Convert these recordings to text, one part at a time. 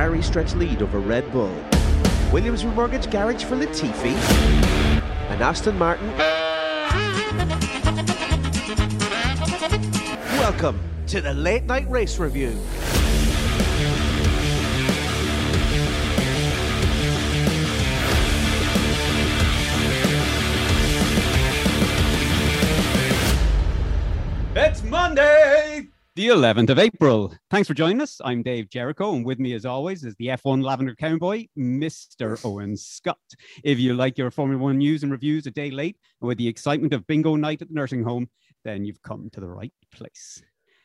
Ferrari stretch lead over Red Bull. Williams Remortgage Garage for Latifi. And Aston Martin. Welcome to the Late Night Race Review. It's Monday, the 11th of April. Thanks for joining us. I'm Dave Jericho, and with me, as always, is the F1 Lavender Cowboy, Mr. Owen Scott. If you like your Formula One news and reviews a day late, and with the excitement of bingo night at the nursing home, then you've come to the right place.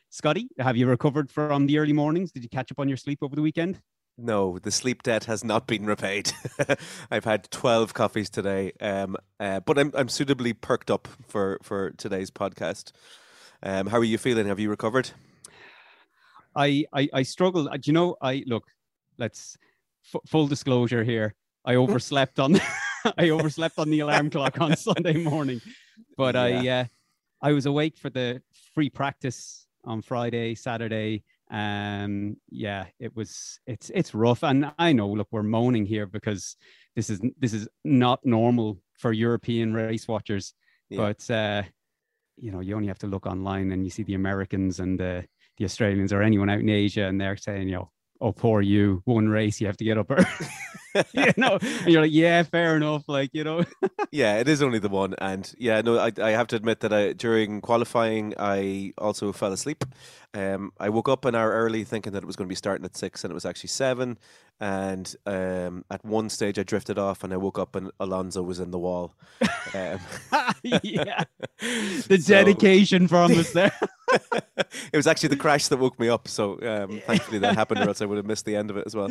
Scotty, have you recovered from the early mornings? Did you catch up on your sleep over the weekend? No, the sleep debt has not been repaid. I've had twelve coffees today, um, uh, but I'm I'm suitably perked up for for today's podcast. Um, how are you feeling? Have you recovered? I I, I struggle. Uh, Do you know? I look. Let's f- full disclosure here. I overslept on I overslept on the alarm clock on Sunday morning, but I uh, I was awake for the free practice on Friday, Saturday. Um, yeah, it was it's it's rough, and I know. Look, we're moaning here because this is this is not normal for European race watchers, Yeah. but uh, you know, you only have to look online and you see the Americans and the the Australians or anyone out in Asia, and they're saying, you know, oh poor you, one race you have to get up early. you know, and you're like, yeah, fair enough. Like, you know, yeah, it is only the one, and yeah, no, I I have to admit that I during qualifying I also fell asleep. Um, I woke up an hour early thinking that it was going to be starting at six, and it was actually seven. And um, at one stage, I drifted off, and I woke up, and Alonso was in the wall. Um, yeah, the so- dedication from us there. it was actually the crash that woke me up. So um, thankfully that happened, or else I would have missed the end of it as well.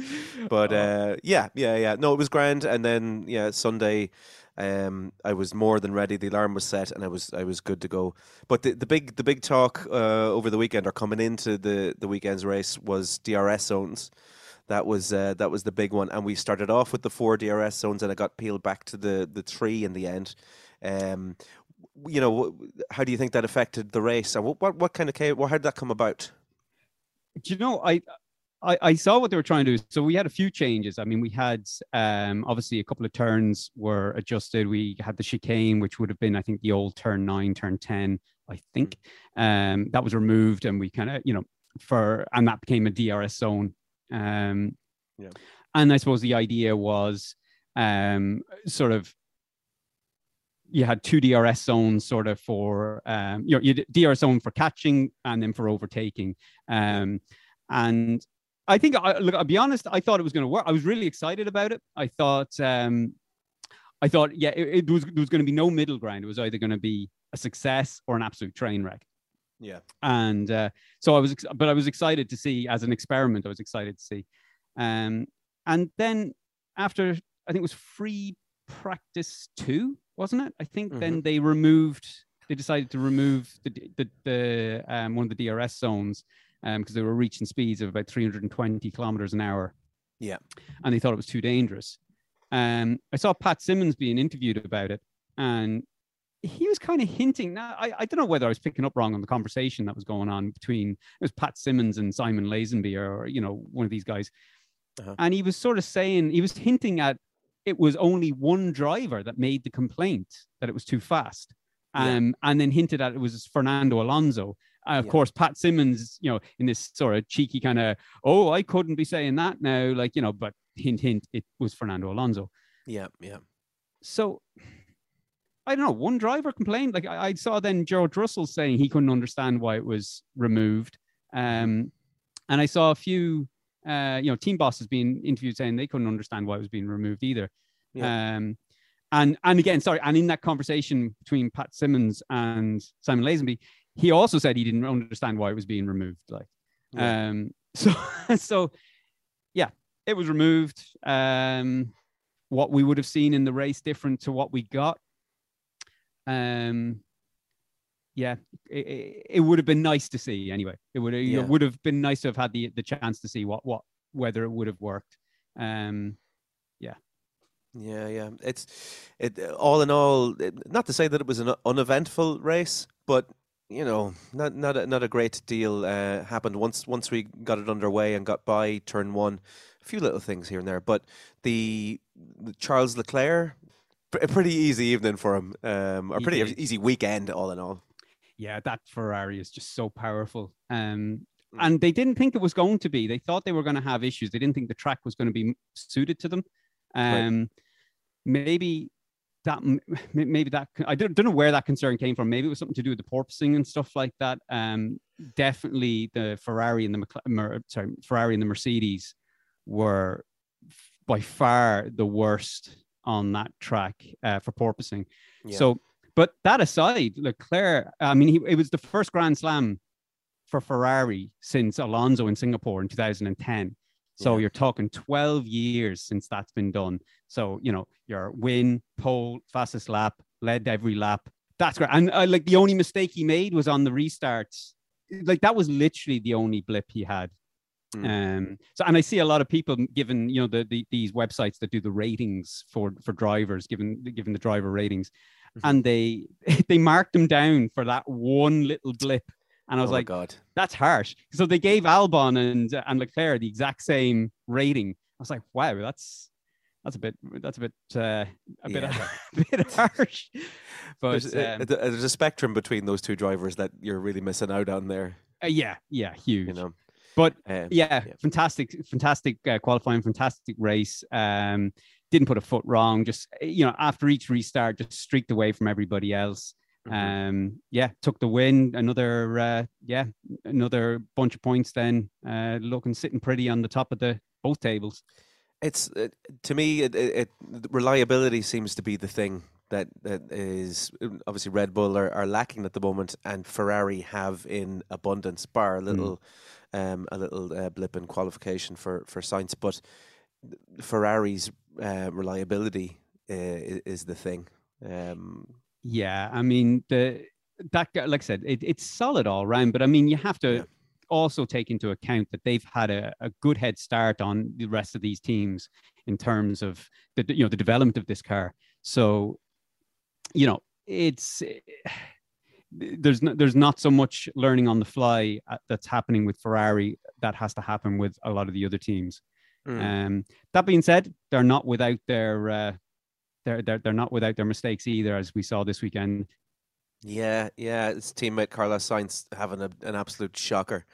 But uh, yeah, yeah, yeah. No, it was grand. And then yeah, Sunday, um, I was more than ready. The alarm was set, and I was I was good to go. But the, the big the big talk uh, over the weekend, or coming into the the weekend's race, was DRS zones. That was uh, that was the big one, and we started off with the four DRS zones, and it got peeled back to the the three in the end. Um, you know, how do you think that affected the race, and what what, what kind of ca- well, how did that come about? Do you know, I, I I saw what they were trying to do. So we had a few changes. I mean, we had um obviously a couple of turns were adjusted. We had the chicane, which would have been, I think, the old turn nine, turn ten, I think. Um, that was removed, and we kind of, you know, for and that became a DRS zone. Um, Yeah. and I suppose the idea was um sort of you had two DRS zones sort of for um you know you DRS zone for catching and then for overtaking. Um and I think I look I'll be honest, I thought it was going to work. I was really excited about it. I thought um I thought yeah, it, it was there was going to be no middle ground. It was either going to be a success or an absolute train wreck Yeah, and uh, so I was, but I was excited to see as an experiment. I was excited to see, um, and then after I think it was free practice two, wasn't it? I think then they removed. They decided to remove the the, the um, one of the DRS zones um because they were reaching speeds of about 320 kilometers an hour. Yeah. and they thought it was too dangerous. Um, I saw Pat Symonds being interviewed about it, and he was kind of hinting. Now, I, I don't know whether I was picking up wrong on the conversation that was going on between it was Pat Symonds and Simon Lazenby, or you know, one of these guys. Uh-huh. And he was sort of saying he was hinting at it was only one driver that made the complaint that it was too fast, Yeah. um, and then hinted at it was Fernando Alonso. Uh, of Yeah. course, Pat Symonds, you know, in this sort of cheeky kind of, oh, I couldn't be saying that now, like you know, but hint, hint, it was Fernando Alonso yeah, yeah. so I don't know. One driver complained. Like I, I saw then George Russell saying he couldn't understand why it was removed. Um, and I saw a few, uh, you know, team bosses being interviewed saying they couldn't understand why it was being removed either. Yeah. Um, and and again, sorry, and in that conversation between Pat Symonds and Simon Lazenby, he also said he didn't understand why it was being removed. Like, Yeah. um, so so yeah, it was removed. Um, what we would have seen in the race different to what we got. Um, yeah, it, it, it would have been nice to see anyway. It would Yeah. it would have been nice to have had the the chance to see what what whether it would have worked. Um, Yeah, yeah. Yeah. It's it all in all. It, not to say that it was an uneventful race, but you know, not not a, not a great deal uh, happened once once we got it underway and got by turn one. A few little things here and there, but the, the Charles Leclerc, a pretty easy evening for him, um, or pretty easy weekend all in all. Yeah, that Ferrari is just so powerful. Um, mm. and they didn't think it was going to be. They thought they were going to have issues. They didn't think the track was going to be suited to them. Um, right. Maybe that maybe that I don't, don't know where that concern came from. Maybe it was something to do with the porpoising and stuff like that. Um, definitely the Ferrari and the sorry Ferrari and the Mercedes were by far the worst on that track uh, for porpoising. Yeah. So, but that aside, Leclerc, I mean, he, it was the first Grand Slam for Ferrari since Alonso in Singapore in 2010. So yeah. you're talking 12 years since that's been done. So, you know, your win, pole, fastest lap, led every lap. That's great. And uh, like the only mistake he made was on the restarts. Like that was literally the only blip he had. Mm. Um, so, and I see a lot of people given, you know, the, the, these websites that do the ratings for for drivers, given given the driver ratings, mm-hmm. and they they mark them down for that one little blip and I was oh like, God. that's harsh. So they gave Albon and and Leclerc the exact same rating. I was like, wow, that's that's a bit that's a bit uh, a bit yeah. a bit harsh. But there's, um, there's, a spectrum between those two drivers that you're really missing out on there. Uh, yeah, yeah, huge. You know. But um, yeah, yeah, fantastic, fantastic uh, qualifying, fantastic race. Um, didn't put a foot wrong. Just you know, after each restart, just streaked away from everybody else. Mm-hmm. Um, yeah, took the win. Another, uh, yeah, another bunch of points. Then uh, looking sitting pretty on the top of the both tables. It's uh, to me, it, it, it, reliability seems to be the thing that that is obviously Red Bull are, are lacking at the moment, and Ferrari have in abundance. Bar a mm. little, mm. um, a little uh, blip in qualification for for Sainz, but Ferrari's uh, reliability uh, is the thing. Um, yeah, I mean the that like I said, it, it's solid all round, but I mean you have to yeah. also take into account that they've had a, a good head start on the rest of these teams in terms of the you know the development of this car. So, you know, it's there's not there's not so much learning on the fly uh, that's happening with Ferrari that has to happen with a lot of the other teams. Mm. Um, that being said, they're not without their uh, they're, they're they're not without their mistakes either, as we saw this weekend. Yeah, yeah, his teammate Carlos Sainz having a, an absolute shocker.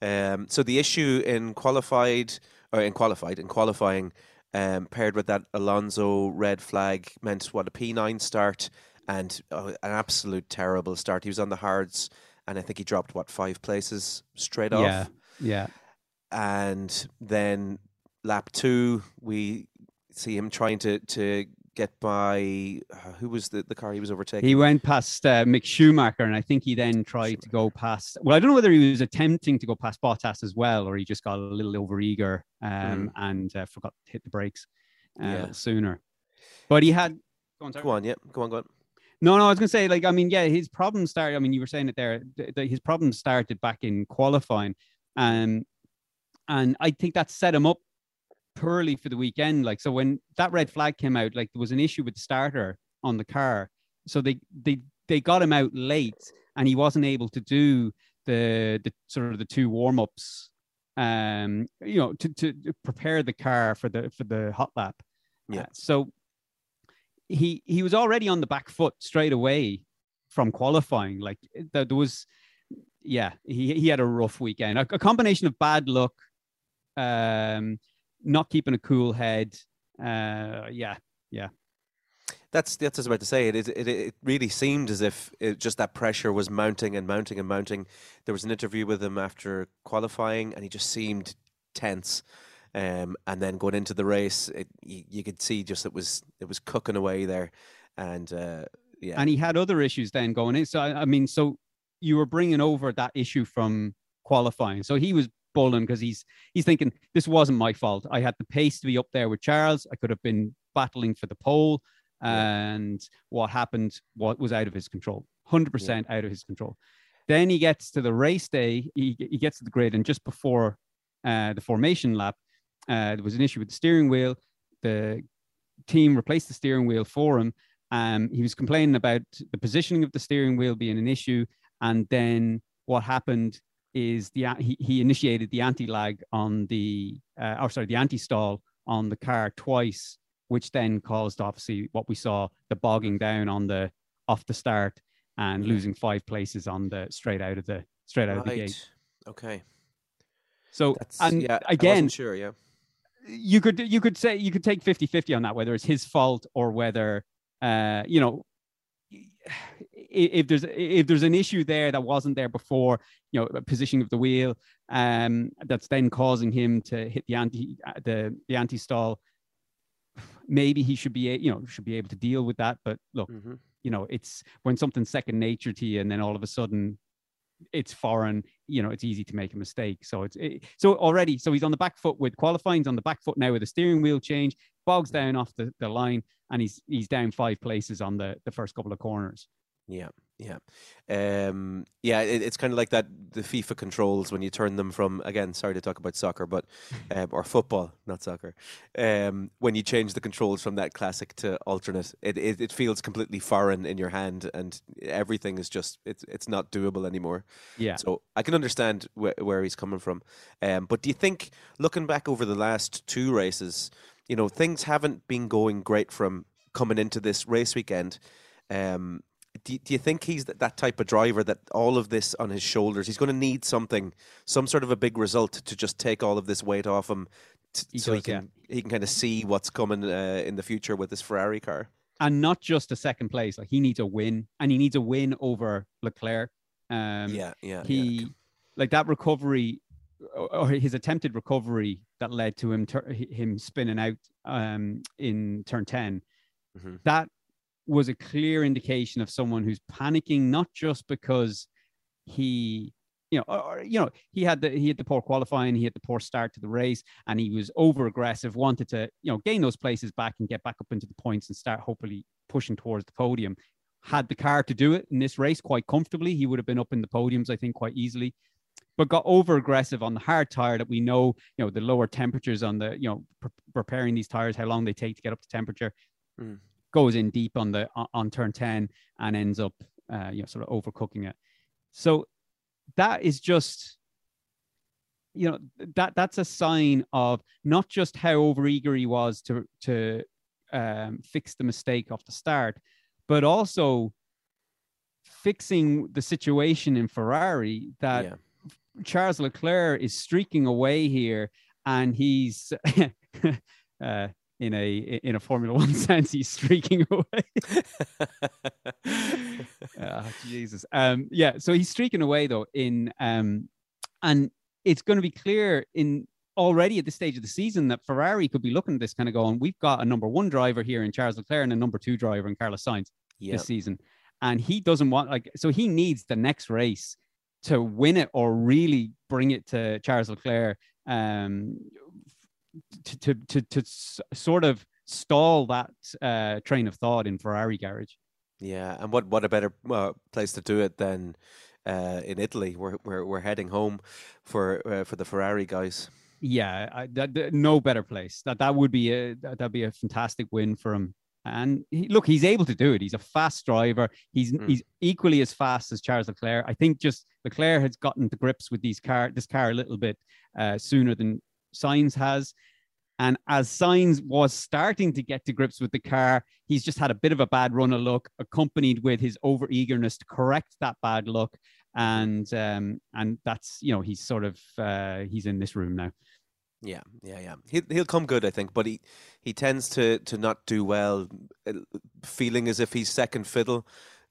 Um, so the issue in qualified or in qualified in qualifying, um, paired with that Alonso red flag, meant what a P nine start and uh, an absolute terrible start. He was on the hards, and I think he dropped what five places straight off. Yeah, yeah. And then lap two, we see him trying to to get by uh, who was the, the car he was overtaking? He went past uh, Mick Schumacher, and I think he then tried Schumacher. to go past. Well, I don't know whether he was attempting to go past Bottas as well, or he just got a little overeager um, mm. and uh, forgot to hit the brakes uh, yeah. sooner. But he had. Go on, go on, yeah, go on, go on. No, no, I was going to say, like, I mean, yeah, his problem started. I mean, you were saying it there. The, the, his problem started back in qualifying, um, and I think that set him up poorly for the weekend. Like so, when that red flag came out, like there was an issue with the starter on the car, so they they they got him out late, and he wasn't able to do the the sort of the two warm ups, um, you know, to to prepare the car for the for the hot lap. Yeah. Uh, so he he was already on the back foot straight away from qualifying. Like there, there was, yeah, he he had a rough weekend. A, a combination of bad luck, um, not keeping a cool head. Uh, yeah, yeah. That's that's what I was about to say. It, it it really seemed as if it, just that pressure was mounting and mounting and mounting. There was an interview with him after qualifying, and he just seemed tense. Um, and then going into the race, it, you, you, could see just it was it was cooking away there, and uh, yeah. And he had other issues then going in. So I, I mean, so you were bringing over that issue from qualifying. So he was Because he's he's thinking this wasn't my fault. I had the pace to be up there with Charles. I could have been battling for the pole, and what happened what was out of his control. Hundred yeah. percent out of his control. Then he gets to the race day. He, he gets to the grid, and just before uh, the formation lap, uh, there was an issue with the steering wheel. The team replaced the steering wheel for him. Um, he was complaining about the positioning of the steering wheel being an issue, and then what happened is the he, he initiated the anti-lag on the uh, or sorry the anti-stall on the car twice, which then caused obviously what we saw the bogging down on the off the start and losing five places on the straight out of the straight out of the gate. Okay. So That's and yeah. Again, sure. Yeah. you could you could say you could take 50-50 on that whether it's his fault or whether uh you know if there's if there's an issue there that wasn't there before you know a positioning of the wheel um that's then causing him to hit the anti uh, the the anti stall maybe he should be you know should be able to deal with that. But look hmm you know it's when something's second nature to you and then all of a sudden it's foreign you know it's easy to make a mistake. So it's it, so already so he's on the back foot with qualifying he's on the back foot now with a steering wheel change bogs down off the, the line and he's he's down five places on the the first couple of corners. Yeah, yeah, um, yeah. It, it's kind of like that. The FIFA controls when you turn them from again. Sorry to talk about soccer, but um, or football, not soccer. Um, when you change the controls from that classic to alternate, it, it it feels completely foreign in your hand, and everything is just it's it's not doable anymore. yeah So I can understand wh- where he's coming from. Um, but do you think, looking back over the last two races, you know, things haven't been going great from coming into this race weekend? Um, do, do you think he's that, that type of driver that all of this on his shoulders, he's going to need something, some sort of a big result to just take all of this weight off him, t- He so he does, yeah. can he can kind of see what's coming uh, in the future with this Ferrari car. and not just a second place like he needs a win and he needs a win over leclerc um yeah, yeah, he yeah. like that recovery or his attempted recovery that led to him tur- him spinning out um in turn 10 Mhm. that was a clear indication of someone who's panicking not just because he you know or, you know he had the he had the poor qualifying he had the poor start to the race and he was over aggressive wanted to you know gain those places back and get back up into the points and start hopefully pushing towards the podium had the car to do it in this race quite comfortably he would have been up in the podiums i think quite easily but got over aggressive on the hard tire that we know you know the lower temperatures on the you know pre- preparing these tires how long they take to get up to temperature Mm. Goes in deep on the on, turn 10 and ends up uh, you know sort of overcooking it so that is just you know that that's a sign of not just how overeager he was to to um, fix the mistake off the start but also fixing the situation in ferrari that yeah. Charles Leclerc is streaking away here, and he's uh, in a in a Formula One sense, he's streaking away. Ah, Jesus. Um, yeah, so he's streaking away though in um, and it's going to be clear in already at this stage of the season that Ferrari could be looking at this kind of going, we've got a number one driver here in Charles Leclerc and a number two driver in Carlos Sainz yeah. this season. And he doesn't want like so he needs the next race to win it or really bring it to Charles Leclerc um to to to, to sort of stall that uh train of thought in Ferrari garage. Yeah, and what what a better uh, place to do it than uh, in Italy? We're we're we're heading home for uh, for the Ferrari guys. Yeah, I, that, no better place. That that would be a that, that'd be a fantastic win for him. And he, look, he's able to do it. He's a fast driver. He's Mm. he's equally as fast as Charles Leclerc. I think just Leclerc has gotten to grips with these car this car a little bit uh, sooner than Sainz has. And as Sainz was starting to get to grips with the car, he's just had a bit of a bad run of luck, accompanied with his over eagerness to correct that bad luck. And um, and that's you know he's sort of uh, he's in this room now. Yeah, yeah, yeah. He'll he'll come good, I think, but he he tends to to not do well, uh, feeling as if he's second fiddle.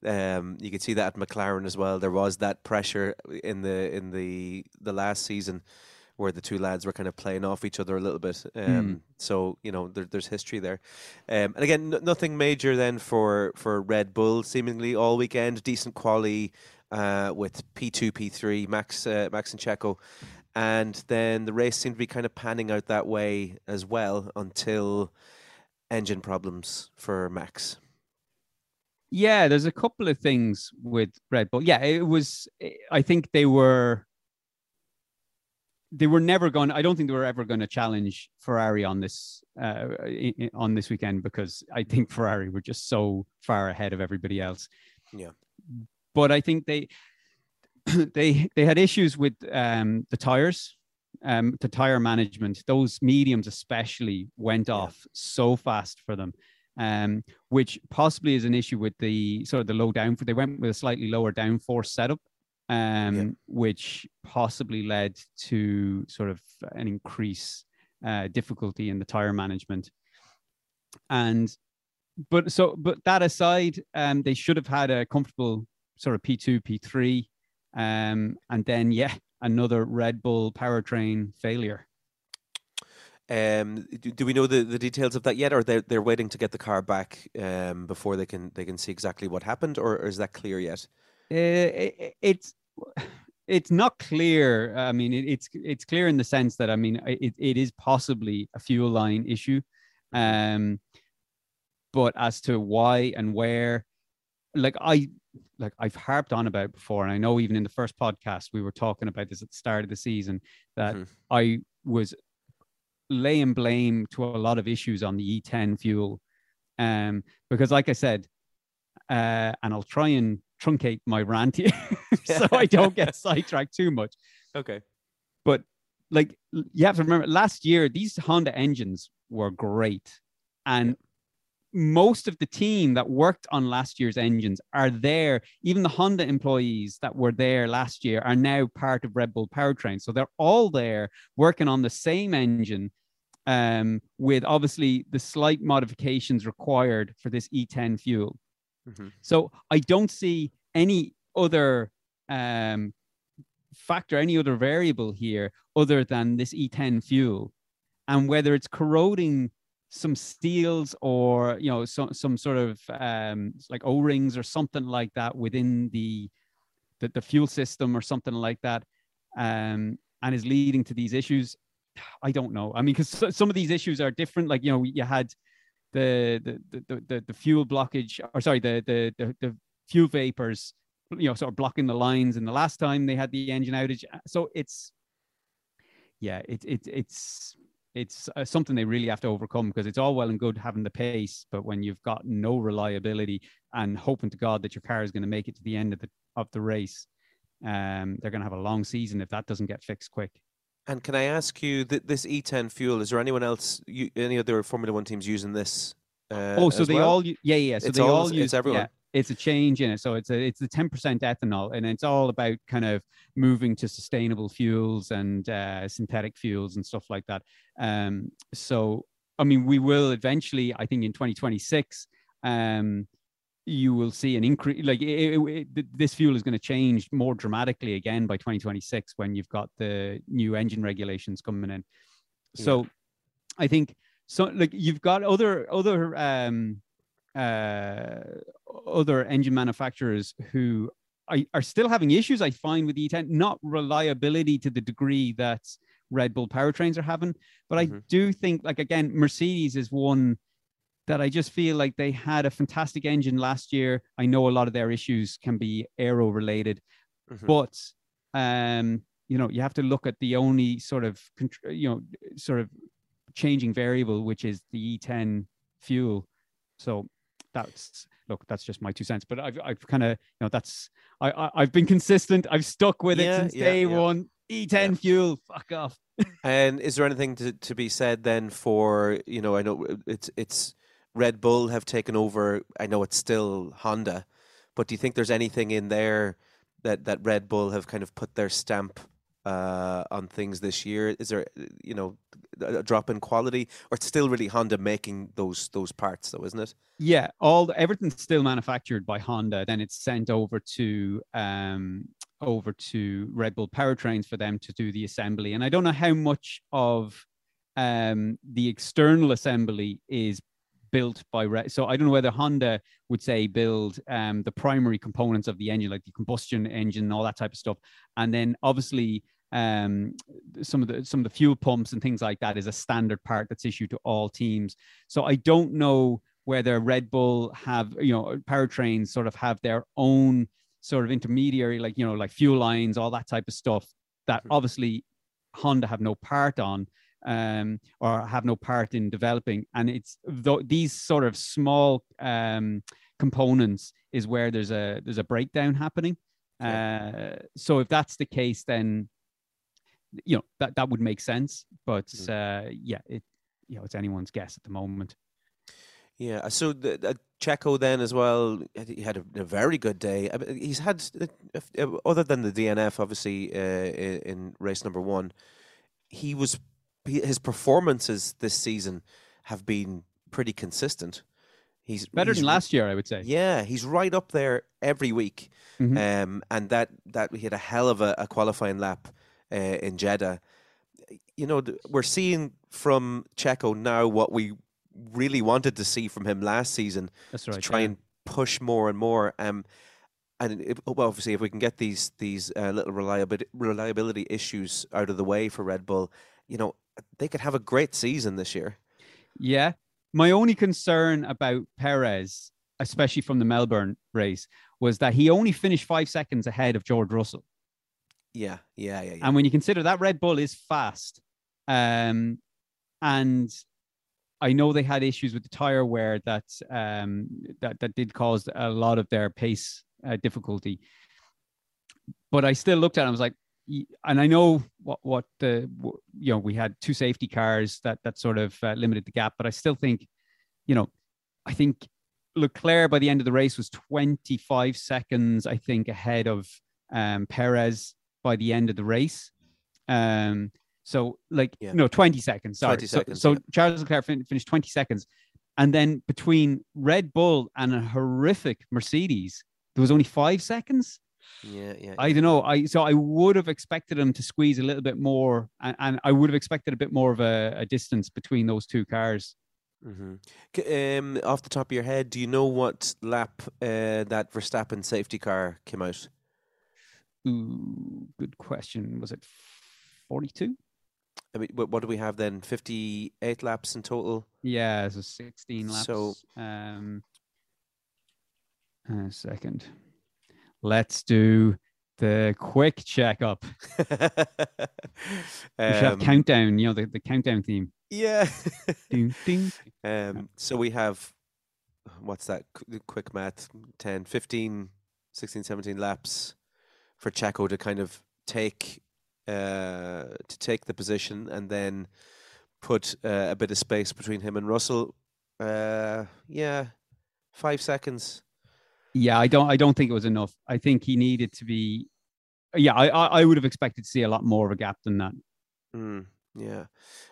Um, you could see that at McLaren as well. There was that pressure in the in the the last season where the two lads were kind of playing off each other a little bit. Um, So you know there, there's history there. Um, and again, n- nothing major then for for Red Bull. Seemingly all weekend, decent quality uh, with P two, P three, Max uh, Max and Checo and then the race seemed to be kind of panning out that way as well until engine problems for Max. Yeah, there's a couple of things with Red Bull. Yeah, it was. I think they were. They were never going. I don't think they were ever going to challenge Ferrari on this uh, on this weekend because I think Ferrari were just so far ahead of everybody else. Yeah. But I think they they they had issues with um, the tires, um, the tire management. Those mediums especially went Yeah. off so fast for them, um, which possibly is an issue with the sort of the low down. They went with a slightly lower downforce setup, um, which possibly led to sort of an increase uh, difficulty in the tire management. And but so but that aside, um, they should have had a comfortable sort of P2, P3. Um, and then yeah, another Red Bull powertrain failure. Um, do, do we know the, the details of that yet, or they're they're waiting to get the car back um, before they can they can see exactly what happened, or, or is that clear yet? Uh, it, it's it's not clear. I mean, it, it's it's clear in the sense that I mean, it, it is possibly a fuel line issue, um, but as to why and where, like I like I've harped on about before, and I know even in the first podcast we were talking about this at the start of the season that Mhm. I was laying blame to a lot of issues on the E10 fuel, um, because like I said, uh, and I'll try and truncate my rant here so I don't get sidetracked too much. Okay. But like you have to remember, last year these Honda engines were great, and most of the team that worked on last year's engines are there. Even the Honda employees that were there last year are now part of Red Bull Powertrain. So they're all there working on the same engine, um, with obviously the slight modifications required for this E10 fuel. Mhm. So I don't see any other um, factor, any other variable here other than this E10 fuel, and whether it's corroding some steels or you know some some sort of um, like O rings or something like that within the the, the fuel system or something like that, um, and is leading to these issues. I don't know. I mean, because some of these issues are different. Like you know, you had the the the the, the fuel blockage, or sorry, the, the the the fuel vapors, you know, sort of blocking the lines. And the last time they had the engine outage, so it's yeah, it it it's it's uh, something they really have to overcome because it's all well and good having the pace, but when you've got no reliability and hoping to God that your car is going to make it to the end of the of the race, um, they're going to have a long season if that doesn't get fixed quick. And can I ask you th- this E10 fuel? Is there anyone else, you, any other Formula One teams using this? Uh, oh, so they well? all yeah yeah. So It's they all- all it's use everyone? Yeah, it's a change in it. So it's a it's the ten percent ethanol, and it's all about kind of moving to sustainable fuels and uh, synthetic fuels and stuff like that. Um, so I mean, we will eventually, I think, in twenty twenty six. Um, you will see an increase like it, it- it- this fuel is going to change more dramatically again by 2026 when you've got the new engine regulations coming in. So i think so like you've got other other um uh other engine manufacturers who are, are still having issues i find with the e10 not reliability to the degree that red bull powertrains are having. But i Mhm. do think like again mercedes is one that I just feel like they had a fantastic engine last year. I know a lot of their issues can be aero related, Mhm. but um, you know, you have to look at the only sort of you know, sort of changing variable, which is the E10 fuel. So that's look, that's just my two cents. But I've I've kind of you know that's I, I I've been consistent. I've stuck with Yeah, it since yeah, day yeah. one. E10 Yeah. fuel, fuck off. And is there anything to, to be said then for you know I know it's it's Red Bull have taken over. I know it's still Honda, but do you think there's anything in there that that Red Bull have kind of put their stamp uh, on things this year? Is there you know a drop in quality, or it's still really Honda making those those parts though, isn't it? Yeah, all everything's still manufactured by Honda. Then it's sent over to um over to Red Bull powertrains for them to do the assembly. And I don't know how much of um the external assembly is built by Red. So I don't know whether Honda would say build um the primary components of the engine, like the combustion engine and all that type of stuff, and then obviously um some of the some of the fuel pumps and things like that is a standard part that's issued to all teams so i don't know whether Red Bull have, you know, powertrains sort of have their own sort of intermediary, like, you know, like fuel lines, all that type of stuff that Mhm. obviously Honda have no part on um, or have no part in developing. And it's th- these sort of small um, components is where there's a there's a breakdown happening. Uh, so if that's the case, then you know that that would make sense. But Mm. uh, yeah, it you know it's anyone's guess at the moment. Yeah, so the, the Checo then as well. He had a, a very good day. I mean, he's had, uh, uh, other than the DNF, obviously uh, i- in race number one, he was his performances this season have been pretty consistent. He's Better he's than last year, I would say. Yeah, he's right up there every week. Mhm. Um, and that that he had a hell of a, a qualifying lap uh, in Jeddah. You know, we're seeing from Checo now what we really wanted to see from him last season That's right. to try yeah. and push more and more. Um, and if, well, obviously, if we can get these these uh, little reliability reliability issues out of the way for Red Bull, you know, they could have a great season this year. Yeah. My only concern about Perez, especially from the Melbourne race, was that he only finished five seconds ahead of George Russell. Yeah, yeah, yeah, yeah. And when you consider that Red Bull is fast, um, and I know they had issues with the tire wear that um, that that did cause a lot of their pace uh, difficulty. But I still looked at it. and I was like, and I know what what the w- you know we had two safety cars that that sort of uh, limited the gap, but I still think, you know, I think Leclerc by the end of the race was 25 seconds, I think, ahead of um, Perez by the end of the race. Um, so like Yeah. no, 20 seconds. Sorry. 20 so, seconds, so yeah. Charles Leclerc fin- finished 20 seconds. And then between Red Bull and a horrific Mercedes, there was only five seconds. Yeah, yeah. I don't know. I so I would have expected them to squeeze a little bit more, and, and I would have expected a bit more of a, a distance between those two cars. hmm Um, off the top of your head, do you know what lap uh, that Verstappen safety car came out? Ooh, good question. Was it forty-two? I mean, what, what do we have then? Fifty-eight laps in total. Yeah, so sixteen laps. So- um, a second. Let's do the quick checkup. We should have um, countdown. You know the, the countdown theme. yeah. Ding, ding. um, so we have what's that? Quick math: 10, 15, 16, 17 laps for Checo to kind of take uh, to take the position and then put uh, a bit of space between him and Russell. Uh, yeah, five seconds. Yeah, I don't. I don't think it was enough. I think he needed to be. Yeah, I I, I would have expected to see a lot more of a gap than that. Mm, yeah.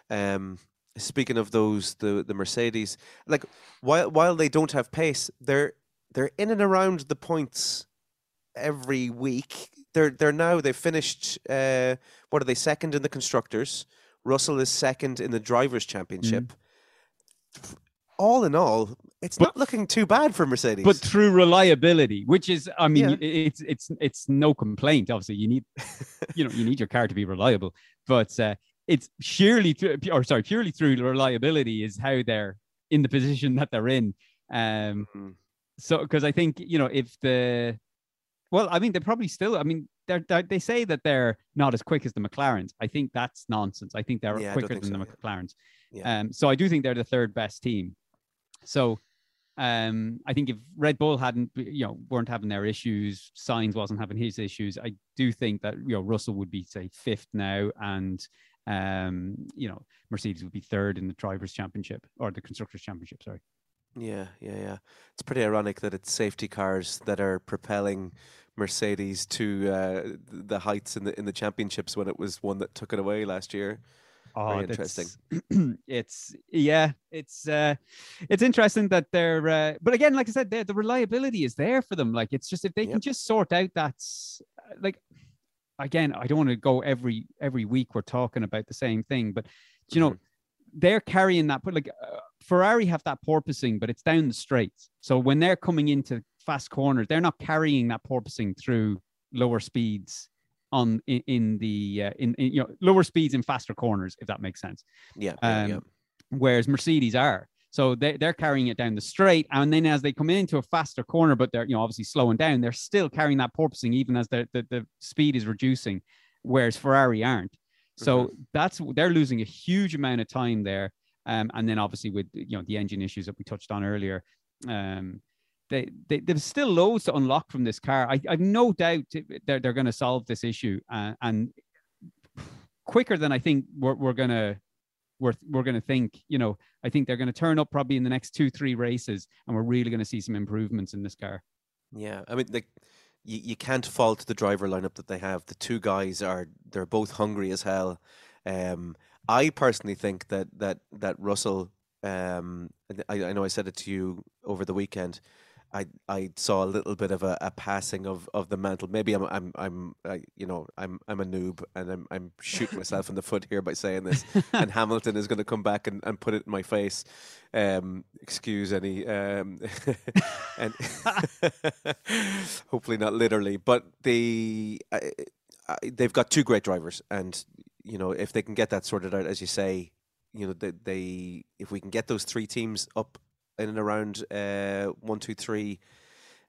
Um, speaking of those, the the Mercedes, like while while they don't have pace, they're they're in and around the points every week. They're they're now they've finished. Uh, what are they second in the constructors? Russell is second in the drivers' championship. All in all, it's But- not looking too bad for Mercedes. But through reliability, which is, I mean, Yeah. it's it's it's no complaint. Obviously, you need, you know, you need your car to be reliable, but uh, it's sheerly through, or sorry, purely through reliability is how they're in the position that they're in. Um, Mm, so because I think you know if the well, I mean they're probably still. I mean they're, they're they say that they're not as quick as the McLarens. I think that's nonsense. I think they're Yeah, quicker think than so, the yeah. McLarens. Yeah. Um, so I do think they're the third best team. So um, I think if Red Bull hadn't, you know, weren't having their issues, Sainz wasn't having his issues, I do think that you know Russell would be say fifth now, and um, you know Mercedes would be third in the drivers' championship or the constructors' championship. Sorry. Yeah, yeah, yeah. It's pretty ironic that it's safety cars that are propelling Mercedes to uh, the heights in the in the championships when it was one that took it away last year. Very interesting. it's yeah, it's uh, it's interesting that they're. Uh, but again, like I said, the the reliability is there for them. Like it's just if they can just sort out that's like. Again, I don't want to go every every week. We're talking about the same thing, but you know, Mhm. they're carrying that. But like uh, Ferrari have that porpoising, but it's down the straights. So when they're coming into fast corners, they're not carrying that porpoising through lower speeds on in, in the uh, in, in you know lower speeds in faster corners, if that makes sense. Yeah, Um, yeah. Whereas Mercedes are. So they, they're carrying it down the straight, and then as they come into a faster corner, but they're you know obviously slowing down, they're still carrying that porpoising even as the the, the speed is reducing, whereas Ferrari aren't. So that's they're losing a huge amount of time there, um, and then obviously with you know the engine issues that we touched on earlier, um, they, they there's still loads to unlock from this car. I, I've no doubt they're they're going to solve this issue uh, and quicker than I think we're we're gonna we're we're gonna think. You know, I think they're going to turn up probably in the next two three races, and we're really going to see some improvements in this car. Yeah, I mean, you, you can't fault the driver lineup that they have. The two guys are they're both hungry as hell. Um, I personally think that that that Russell. Um, I, I know I said it to you over the weekend. I I saw a little bit of a, a passing of, of the mantle. Maybe I'm I'm I'm I, you know I'm I'm a noob and I'm I'm shooting myself in the foot here by saying this. and Hamilton is going to come back and, and put it in my face. Um, excuse any um, and hopefully not literally, but the uh, they've got two great drivers, and you know if they can get that sorted out, as you say, you know they, they if we can get those three teams up in and around uh, one, two, three,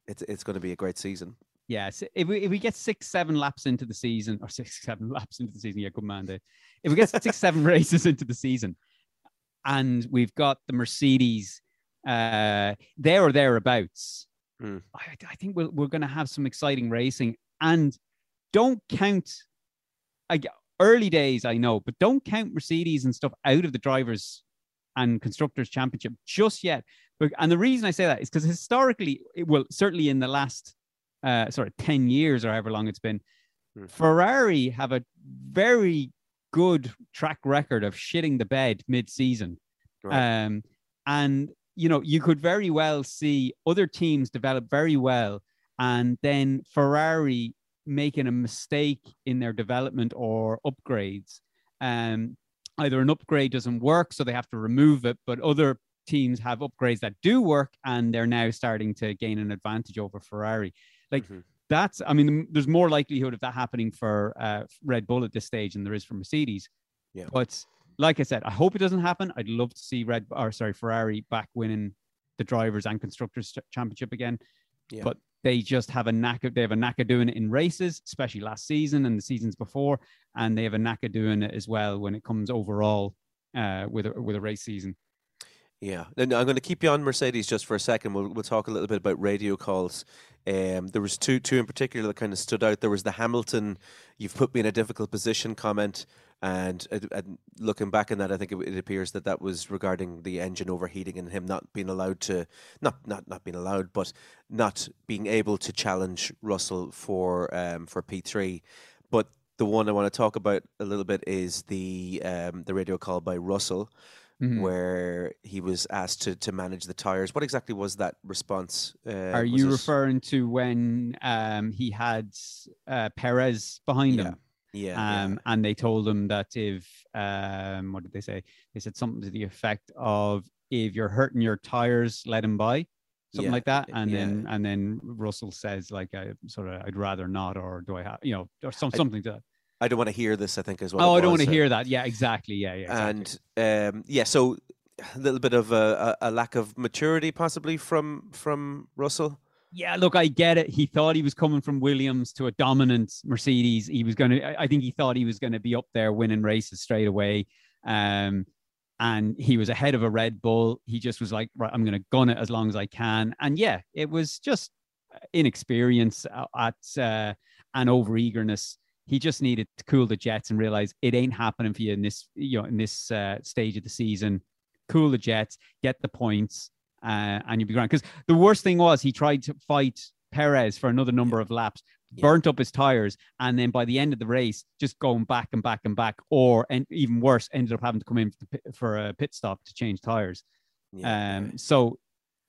it's it's going to be a great season. Yes, if we if we get six, seven laps into the season, or six, seven laps into the season, yeah, good man, Dave. If we get six, seven races into the season, and we've got the Mercedes uh, there or thereabouts, mm. I, I think we're we're going to have some exciting racing. And don't count, I early days, I know, but don't count Mercedes and stuff out of the drivers and constructors championship just yet. But, and the reason I say that is because historically, it, well, certainly in the last uh, sort of 10 years or however long it's been, mm. Ferrari have a very good track record of shitting the bed mid-season. Right. Um, and, you know, you could very well see other teams develop very well and then Ferrari making a mistake in their development or upgrades. Um, either an upgrade doesn't work, so they have to remove it, but other teams have upgrades that do work and they're now starting to gain an advantage over Ferrari. Like mm-hmm. that's, I mean, there's more likelihood of that happening for uh, Red Bull at this stage than there is for Mercedes. Yeah. But like I said, I hope it doesn't happen. I'd love to see Red or sorry, Ferrari back winning the drivers and constructors championship again. Yeah. But they just have a knack of they have a knack of doing it in races, especially last season and the seasons before, and they have a knack of doing it as well when it comes overall uh, with a, with a race season. Yeah, and I'm going to keep you on Mercedes just for a second. We'll we'll talk a little bit about radio calls. Um, there was two two in particular that kind of stood out. There was the Hamilton, "You've put me in a difficult position" comment, and, and looking back on that, I think it, it, appears that that was regarding the engine overheating and him not being allowed to, not not not being allowed, but not being able to challenge Russell for um, for P three. But the one I want to talk about a little bit is the um, the radio call by Russell. Mm-hmm. where he was asked to to manage the tires. What exactly was that response? Uh, Are you it... referring to when um, he had uh, Perez behind yeah. him? Yeah, um, yeah. And they told him that if, um, what did they say? They said something to the effect of, if you're hurting your tires, let him by, something yeah. like that. And then, and then Russell says, like, I sort of, I'd rather not, or do I have, you know, or some, something to that. I don't want to hear this. I think as well. Oh, I don't want to hear that. Yeah, exactly. Yeah, yeah. Exactly. And um, yeah, so a little bit of a, a, lack of maturity, possibly from from Russell yeah, look, I get it. He thought he was coming from Williams to a dominant Mercedes. He was going to, I think he thought he was going to be up there winning races straight away. Um, and he was ahead of a Red Bull. He just was like, right, I'm going to gun it as long as I can. And yeah, it was just inexperience at uh, and over eagerness. He just needed to cool the jets and realize it ain't happening for you in this, you know, in this uh, stage of the season. Cool the jets, get the points, uh, and you'd be grand. Because the worst thing was he tried to fight Perez for another number of laps, yeah. burnt up his tires, and then by the end of the race, just going back and back and back, or and even worse, ended up having to come in for, pit, for a pit stop to change tires. Yeah, um, so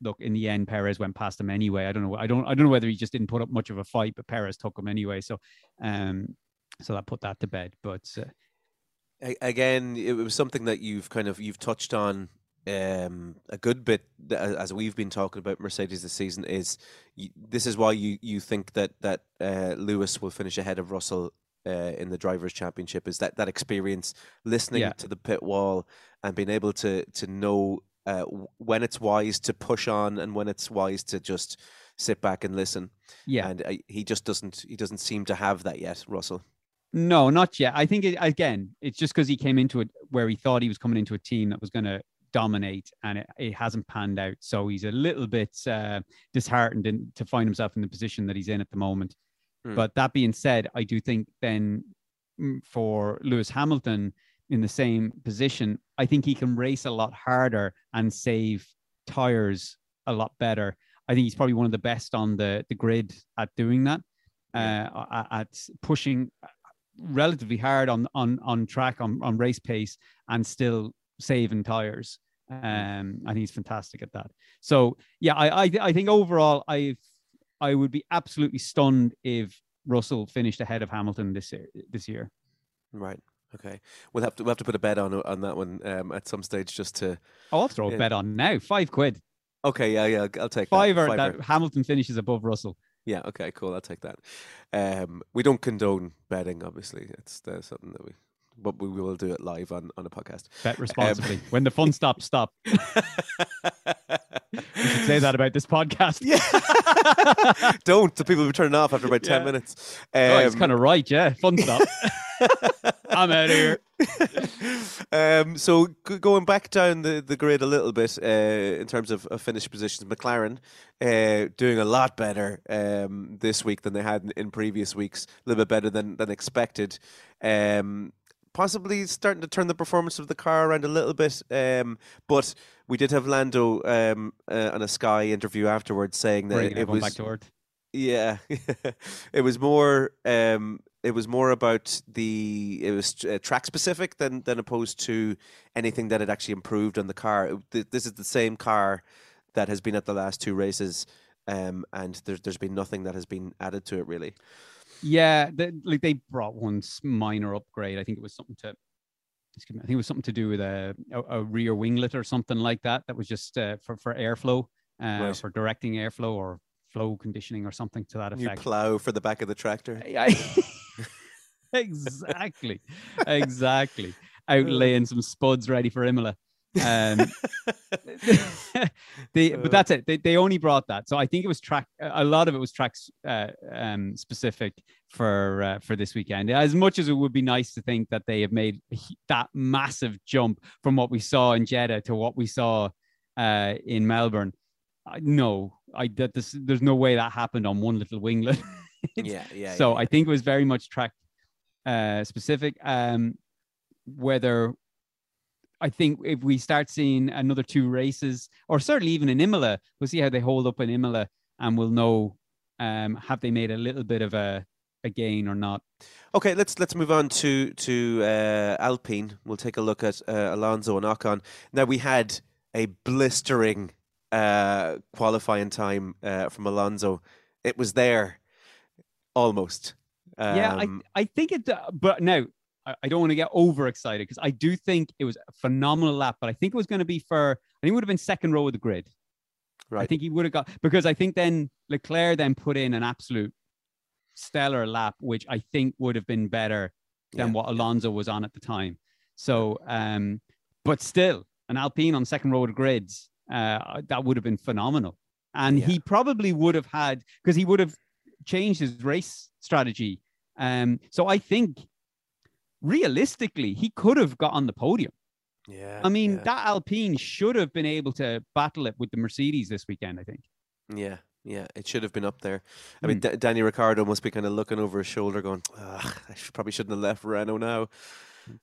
look, in the end, Perez went past him anyway. I don't know. I don't. I don't know whether he just didn't put up much of a fight, but Perez took him anyway. So, um, so that put that to bed. But uh, again, it was something that you've kind of you've touched on um, a good bit as we've been talking about Mercedes this season is you, this is why you you think that that uh, Lewis will finish ahead of Russell uh, in the drivers' championship is that that experience listening yeah. to the pit wall and being able to to know uh, when it's wise to push on and when it's wise to just sit back and listen. Yeah, and uh, he just doesn't he doesn't seem to have that yet, Russell. No, not yet. I think it, again, it's just because he came into it where he thought he was coming into a team that was going to dominate, and it, it hasn't panned out. So he's a little bit uh, disheartened in, to find himself in the position that he's in at the moment. Hmm. But that being said, I do think then mm, for Lewis Hamilton in the same position, I think he can race a lot harder and save tires a lot better. I think he's probably one of the best on the, the grid at doing that, uh, at pushing relatively hard on on on track on, on race pace and still saving tires. Um, and he's fantastic at that. So yeah, I I, I think overall I I would be absolutely stunned if Russell finished ahead of Hamilton this year, this year. Right. Okay. We'll have to we'll have to put a bet on on that one um, at some stage just to. Oh, I'll throw a bet on now. Five quid. Okay. Yeah. Yeah. I'll take Fiver that. that Hamilton finishes above Russell. Yeah. Okay. Cool. I'll take that. Um, we don't condone betting. Obviously, it's uh, something that we. But we will do it live on, on a podcast. Bet responsibly. when the fun stops, stop. You should say that about this podcast. Yeah. Don't. The people will be turning off after about 10 Yeah. minutes. oh, he's Um, kind of right. Yeah, fun stop. I'm out of here. um, so g- going back down the, the grid a little bit uh, in terms of, of finished positions, McLaren uh, doing a lot better um, this week than they had in, in previous weeks, a little bit better than, than expected. Um, possibly starting to turn the performance of the car around a little bit. Um, but we did have Lando um, uh, on a Sky interview afterwards saying that Bring it was back to earth. yeah, it was more. Um, it was more about the. It was uh, track specific than than opposed to anything that had actually improved on the car. It- th- This is the same car that has been at the last two races, um, and there's there's been nothing that has been added to it really. Yeah, they, like they brought one minor upgrade. I think it was something to. Excuse me. I think it was something to do with a, a, a rear winglet or something like that. That was just uh, for for airflow, uh, Right. for directing airflow or flow conditioning or something to that You effect. plow for the back of the tractor. I- exactly, exactly. Outlaying some spuds ready for Imola. Um, they, but that's it. They, they only brought that, so I think it was track. A lot of it was tracks uh, um, specific for uh, for this weekend. As much as it would be nice to think that they have made that massive jump from what we saw in Jeddah to what we saw uh, in Melbourne, I, no, I that this, there's no way that happened on one little winglet. Yeah, yeah. so yeah. I think it was very much track uh, specific. Um, whether I think if we start seeing another two races, or certainly even in Imola, we'll see how they hold up in Imola, and we'll know um, have they made a little bit of a, a gain or not. Okay, let's let's move on to to uh, Alpine. We'll take a look at uh, Alonso and Ocon. Now we had a blistering uh, qualifying time uh, from Alonso. It was there, almost. Yeah, I Um, I think it. uh, But now I, I don't want to get overexcited because I do think it was a phenomenal lap. But I think it was going to be for. I think it would have been second row of the grid. I think he would have got because I think then Leclerc then put in an absolute stellar lap, which I think would have been better than Yeah, what. Alonso was on at the time. So, um, but still, an Alpine on second row of the grids, uh, that would have been phenomenal. And Yeah. he probably would have had because he would have changed his race strategy. Um, so I think realistically, he could have got on the podium. yeah. I mean, yeah, that Alpine should have been able to battle it with the Mercedes this weekend. I think. yeah, yeah. It should have been up there. I Hmm. mean, D- Danny Ricciardo must be kind of looking over his shoulder, going, "Ugh, I should, probably shouldn't have left Renault now."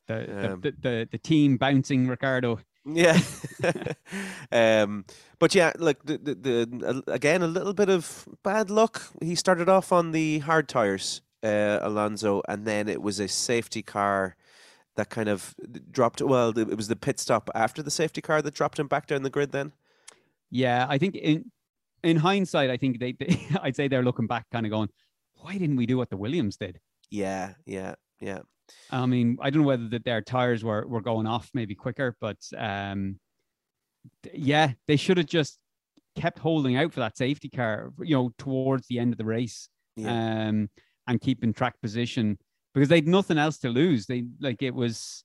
The, the- Um, the, the the team bouncing Ricciardo. Yeah. um, but yeah, look, the, the, the, again, a little bit of bad luck. He started off on the hard tires, uh, Alonso, and then it was a safety car that kind of dropped. Well, it was the pit stop after the safety car that dropped him back down the grid. Then, Yeah, I think in in hindsight, I think they, they I'd say they're looking back, kind of going, why didn't we do what the Williams did? yeah, yeah, yeah, I mean, I don't know whether that their tires were were going off maybe quicker, but um, yeah, they should have just kept holding out for that safety car, you know, towards the end of the race, yeah, um, and keeping track position because they'd nothing else to lose. They like it was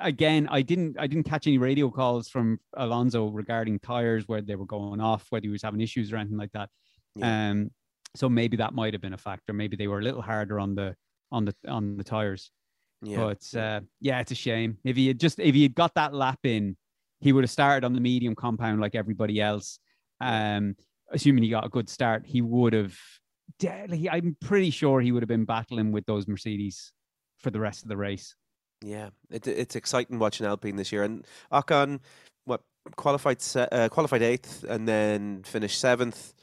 again. I didn't I didn't catch any radio calls from Alonso regarding tires where they were going off, whether he was having issues or anything like that. Yeah. Um, so maybe that might have been a factor. Maybe they were a little harder on the on the on the tires. yeah. But uh, yeah, it's a shame. If he had just if he had got that lap in, he would have started on the medium compound like everybody else. Um, assuming he got a good start, he would have. I'm pretty sure he would have been battling with those Mercedes for the rest of the race. Yeah, it, it's exciting watching Alpine this year, and Ocon, what qualified se- uh, qualified eighth, and then finished seventh.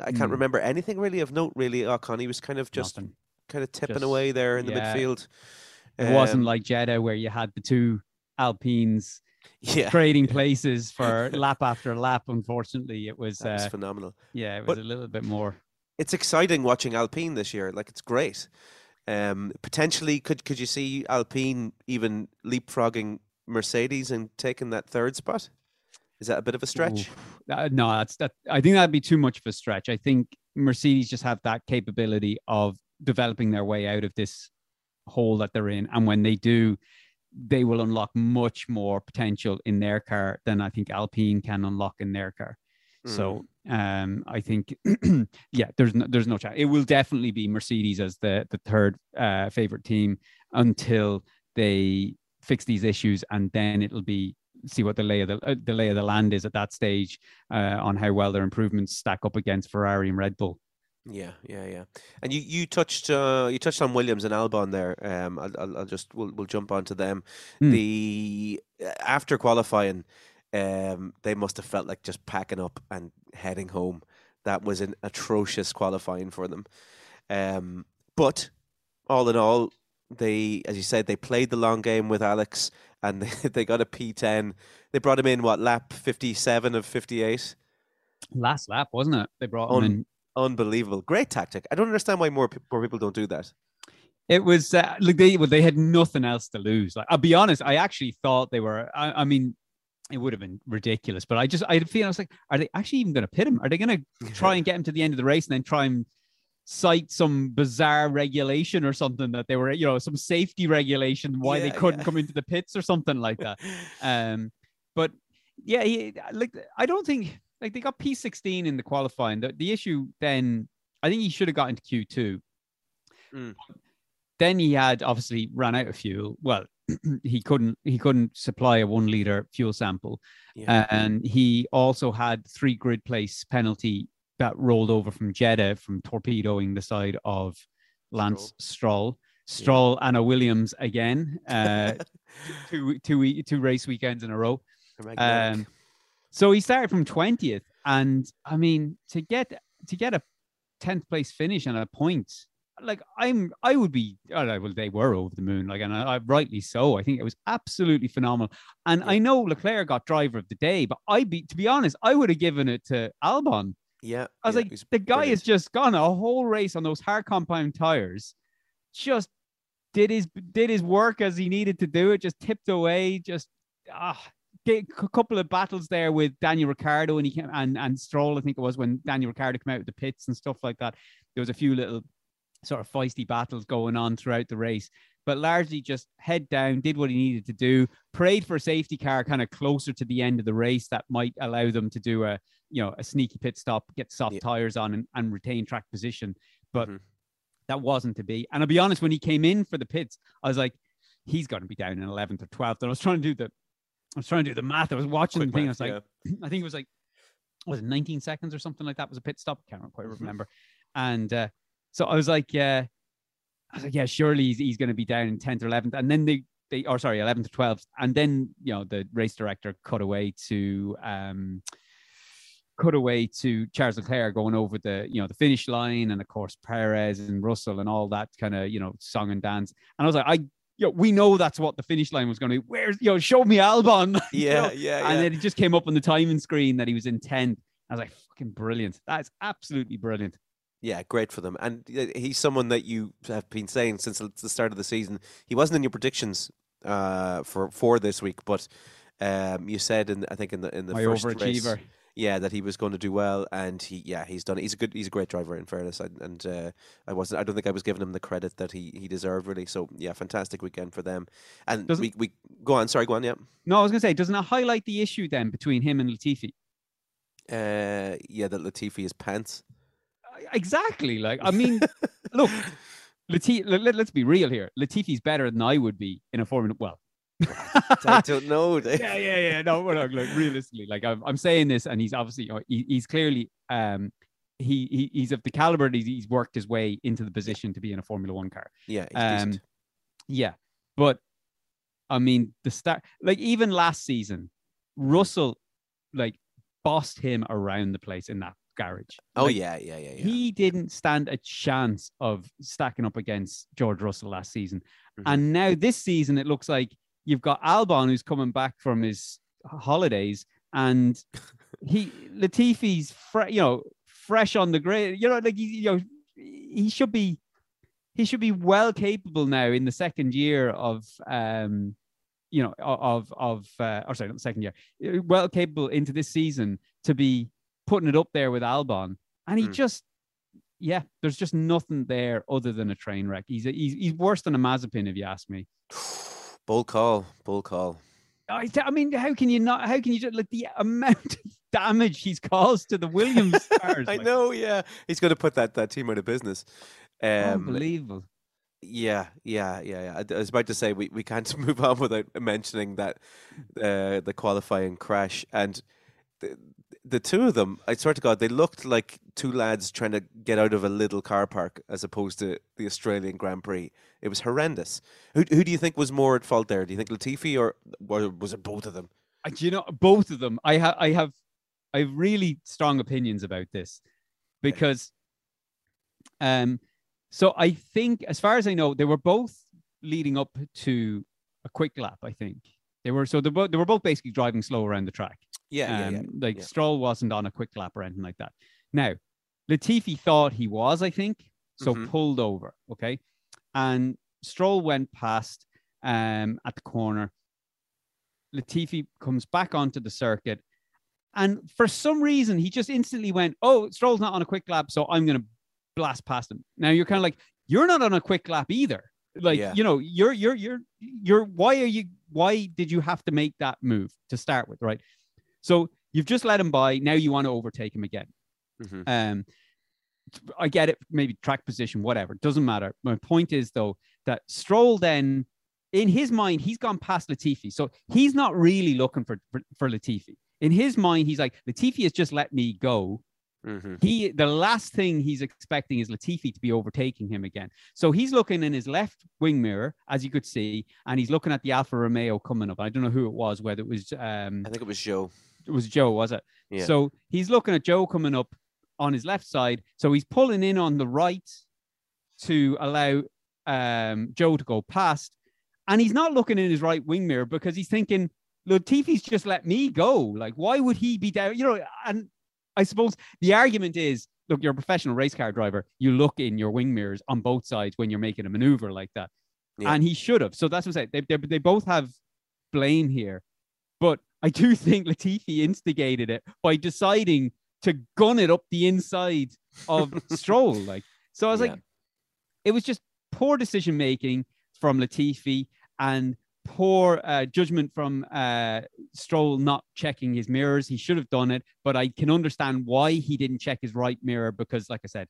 I can't mm. remember anything really of note. Really, Ocon, he was kind of just Nothing. kind of tipping just, away there in the yeah. midfield. It um, wasn't like Jeddah where you had the two Alpines yeah. trading places for lap after lap. Unfortunately, it was, uh, was phenomenal. Yeah, it was but a little bit more. It's exciting watching Alpine this year. Like it's great. Um, potentially, could could you see Alpine even leapfrogging Mercedes and taking that third spot? Is that a bit of a stretch? Uh, no, that's that. I think that'd be too much of a stretch. I think Mercedes just have that capability of developing their way out of this hole that they're in, and when they do, they will unlock much more potential in their car than I think Alpine can unlock in their car. Mm. So um, I think, yeah, there's no, there's no chance. It will definitely be Mercedes as the the third uh, favorite team until they fix these issues, and then it'll be see what the lay of the, uh, the lay of the land is at that stage uh, on how well their improvements stack up against Ferrari and Red Bull. Yeah, yeah, yeah. And you, you touched uh, you touched on Williams and Albon there. Um, I'll, I'll, I'll just we'll, we'll jump onto them. Mm. The after qualifying, um, they must have felt like just packing up and heading home. That was an atrocious qualifying for them. Um, but all in all, they, as you said, they played the long game with Alex, and they, they got a P10. They brought him in what lap fifty seven of fifty eight. Last lap, wasn't it? They brought Un- him in. Unbelievable, great tactic. I don't understand why more more people don't do that. It was uh, like they well, they had nothing else to lose. Like I'll be honest, I actually thought they were. I, I mean, it would have been ridiculous. But I just I feel I was like, are they actually even going to pit him? Are they going to try and get him to the end of the race and then try and cite some bizarre regulation or something that they were, you know, some safety regulation why yeah, they couldn't yeah. come into the pits or something like that. Um, but yeah, he, like I don't think like they got P16 in the qualifying. The, the issue then, I think he should have got into Q2. Mm. Then he had obviously ran out of fuel. Well, he couldn't he couldn't supply a one liter fuel sample, yeah. and he also had three grid place penalty that rolled over from Jeddah from torpedoing the side of Lance Stroll. Stroll yeah. Anna Williams again, uh, two, two, two race weekends in a row. Um, so he started from 20th. And I mean, to get to get a 10th place finish and a point, like I'm I would be well, they were over the moon, like and I, I rightly so. I think it was absolutely phenomenal. And yeah. I know Leclerc got driver of the day, but I be to be honest, I would have given it to Albon. Yeah. I was yeah, like, the guy brilliant. has just gone a whole race on those hard compound tires, just did his did his work as he needed to do it, just tipped away, just ah a couple of battles there with Daniel Ricciardo and he came and and Stroll. I think it was when Daniel Ricciardo came out of the pits and stuff like that. There was a few little sort of feisty battles going on throughout the race, but largely just head down, did what he needed to do, prayed for a safety car kind of closer to the end of the race that might allow them to do a you know a sneaky pit stop, get soft yeah. tires on, and, and retain track position. But mm-hmm. that wasn't to be. And I'll be honest, when he came in for the pits, I was like, he's going to be down in 11th or 12th. And I was trying to do the I was trying to do the math. I was watching Quick the thing. Math, I was like, yeah. I think it was like, was it 19 seconds or something like that? Was a pit stop. I can't quite mm-hmm. remember. And uh, so I was like, yeah, I was like, yeah, surely he's, he's going to be down in 10th or 11th. And then they, they, or sorry, 11th or 12th. And then, you know, the race director cut away to, um, cut away to Charles Leclerc going over the, you know, the finish line. And of course, Perez and Russell and all that kind of, you know, song and dance. And I was like, I you know, we know that's what the finish line was going to be. Where's, you know, show me Albon. Yeah, you know? yeah, And then it just came up on the timing screen that he was in 10th. I was like, fucking brilliant. That's absolutely brilliant. Yeah, great for them. And he's someone that you have been saying since the start of the season. He wasn't in your predictions uh, for for this week, but um, you said in I think in the in the My first overachiever. race, yeah, that he was going to do well, and he yeah he's done it. He's a good he's a great driver in fairness, and, and uh, I wasn't I don't think I was giving him the credit that he he deserved really. So yeah, fantastic weekend for them. And doesn't, we we go on. Sorry, go on. Yeah. No, I was going to say, doesn't it highlight the issue then between him and Latifi? Uh, yeah, that Latifi is pants. Uh, exactly. Like I mean, look, Latifi. Let, us be real here. Latifi's better than I would be in a Formula. Well, I don't know. Dave. yeah, yeah, yeah. No, well, look, look, realistically, like I'm, I'm saying this, and he's obviously, you know, he, he's clearly, um, he, he he's of the caliber. That he's, he's worked his way into the position to be in a Formula One car. Yeah, Um. Yeah, but I mean, the start, like even last season, Russell, like, bossed him around the place in that garage. Oh Like, yeah, yeah, yeah, yeah. He didn't stand a chance of stacking up against George Russell last season. Mhm. And now this season, it looks like you've got Albon who's coming back from his holidays, and he Latifi's fre- you know fresh on the grid. You know, like he, you know, he should be he should be well capable now in the second year of um you know of of uh, or sorry not the second year well capable into this season to be putting it up there with Albon and he Mm. just yeah there's just nothing there other than a train wreck he's a, he's, he's worse than a Mazepin if you ask me Bull call, bull call. I, I mean how can you not how can you just like the amount of damage he's caused to the Williams cars I like, know. Yeah, he's going to put that that team out of business. Um, unbelievable Yeah, yeah, yeah, yeah. I, I was about to say we, we can't move on without mentioning that uh, the qualifying crash and the, the two of them. I swear to God, they looked like two lads trying to get out of a little car park as opposed to the Australian Grand Prix. It was horrendous. Who who do you think was more at fault there? Do you think Latifi or, or was it both of them? Do you know both of them i have i have i have really strong opinions about this because um so i think as far as i know they were both leading up to a quick lap i think they were so they, they were both basically driving slow around the track Yeah, yeah, yeah. um, like yeah. stroll wasn't on a quick lap or anything like that now latifi thought he was i think so Mhm. pulled over okay and stroll went past um at the corner Latifi comes back onto the circuit. And for some reason, he just instantly went, Oh, Stroll's not on a quick lap, so I'm going to blast past him. Now you're kind of like, You're not on a quick lap either. Like, Yeah. you know, you're, you're, you're, you're, why are you, why did you have to make that move to start with? Right. So you've just let him by. Now you want to overtake him again. Mhm. Um, I get it, maybe track position, whatever. Doesn't matter. My point is though that Stroll then, in his mind, he's gone past Latifi, so he's not really looking for for, for Latifi. In his mind, he's like Latifi has just let me go. Mhm. He the last thing he's expecting is Latifi to be overtaking him again. So he's looking in his left wing mirror, as you could see, and he's looking at the Alfa Romeo coming up. I don't know who it was, whether it was um I think it was Zhou. It was Zhou, was it? Yeah. So he's looking at Zhou coming up on his left side. So he's pulling in on the right to allow um, Zhou to go past. And he's not looking in his right wing mirror because he's thinking, Latifi's just let me go. Like, why would he be down? You know, and I suppose the argument is look, you're a professional race car driver. You look in your wing mirrors on both sides when you're making a maneuver like that. Yeah. And he should have. So that's what I'm saying. They, they, they both have blame here. But I do think Latifi instigated it by deciding to gun it up the inside of Stroll. Like, so I was Yeah. like, it was just poor decision making from Latifi and poor uh, judgment from uh, Stroll not checking his mirrors. He should have done it, but I can understand why he didn't check his right mirror because, like I said,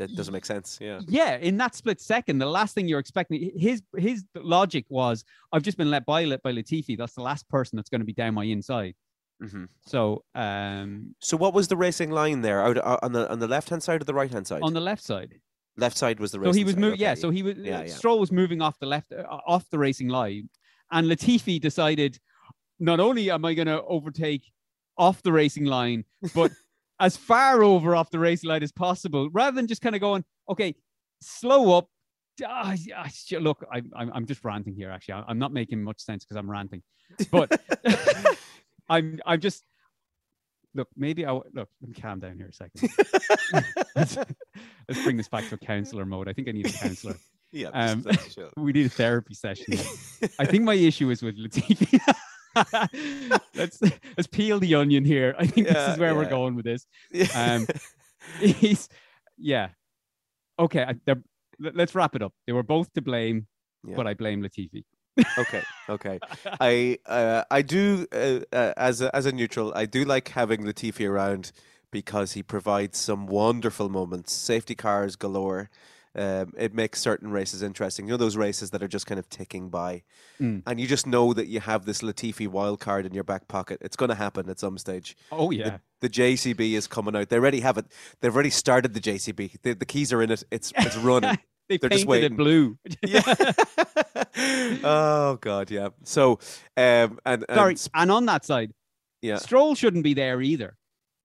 That doesn't make sense. Yeah. yeah, in that split second, the last thing you're expecting, his his logic was, I've just been let by by Latifi. That's the last person that's going to be down my inside. hmm So um, So what was the racing line there? Out uh, on the on the left hand side or the right hand side? on the left side, left side was the so he was moving. Yeah, so he was. Yeah, uh, yeah. Stroll was moving off the left, uh, off the racing line, and Latifi decided, not only am I going to overtake off the racing line, but as far over off the racing line as possible, rather than just kind of going, okay, slow up. Sh- look, I, I'm I'm just ranting here. Actually, I'm not making much sense because I'm ranting, but I'm I'm just look. Maybe I look. Let me calm down here a second. let's, let's bring this back to a counselor mode. I think I need a counselor. yeah. um, just. We need a therapy session. I think my issue is with Latifi. let's let's peel the onion here. I think this is where we're going with this. Yeah. um, He's yeah. Okay, I, let- let's wrap it up. They were both to blame, Yeah. but I blame Latifi. okay. Okay. I uh, I do uh, uh, as a, as a neutral, I do like having Latifi around because he provides some wonderful moments, safety cars galore. Um, it makes certain races interesting. You know those races that are just kind of ticking by, Mm. and you just know that you have this Latifi wild card in your back pocket. It's going to happen at some stage. Oh yeah. The JCB is coming out. They already have it. They've already started the JCB. The, the keys are in it. It's it's running. they they're just waiting. it blue. yeah. oh God, yeah. So, um, and, and Sorry, and on that side, yeah, Stroll shouldn't be there either.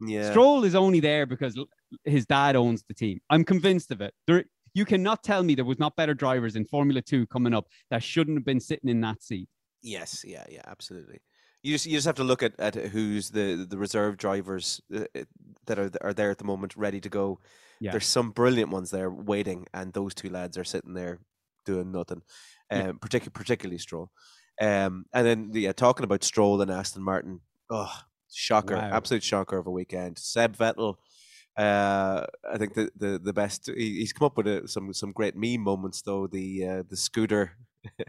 yeah. Stroll is only there because his dad owns the team. I'm convinced of it. There, you cannot tell me there was not better drivers in Formula Two coming up that shouldn't have been sitting in that seat. Yes, yeah, yeah, absolutely. You just you just have to look at, at who's the the reserve drivers uh, uh, that are are there at the moment, ready to go. Yeah. There's some brilliant ones there waiting, and those two lads are sitting there doing nothing. Yeah. Um, particularly particularly Stroll. Um, and then yeah, talking about Stroll and Aston Martin. Oh, shocker! Wow. Absolute shocker of a weekend. Seb Vettel. Uh, I think the, the, the best he, he's come up with a, some some great meme moments though. The uh, the scooter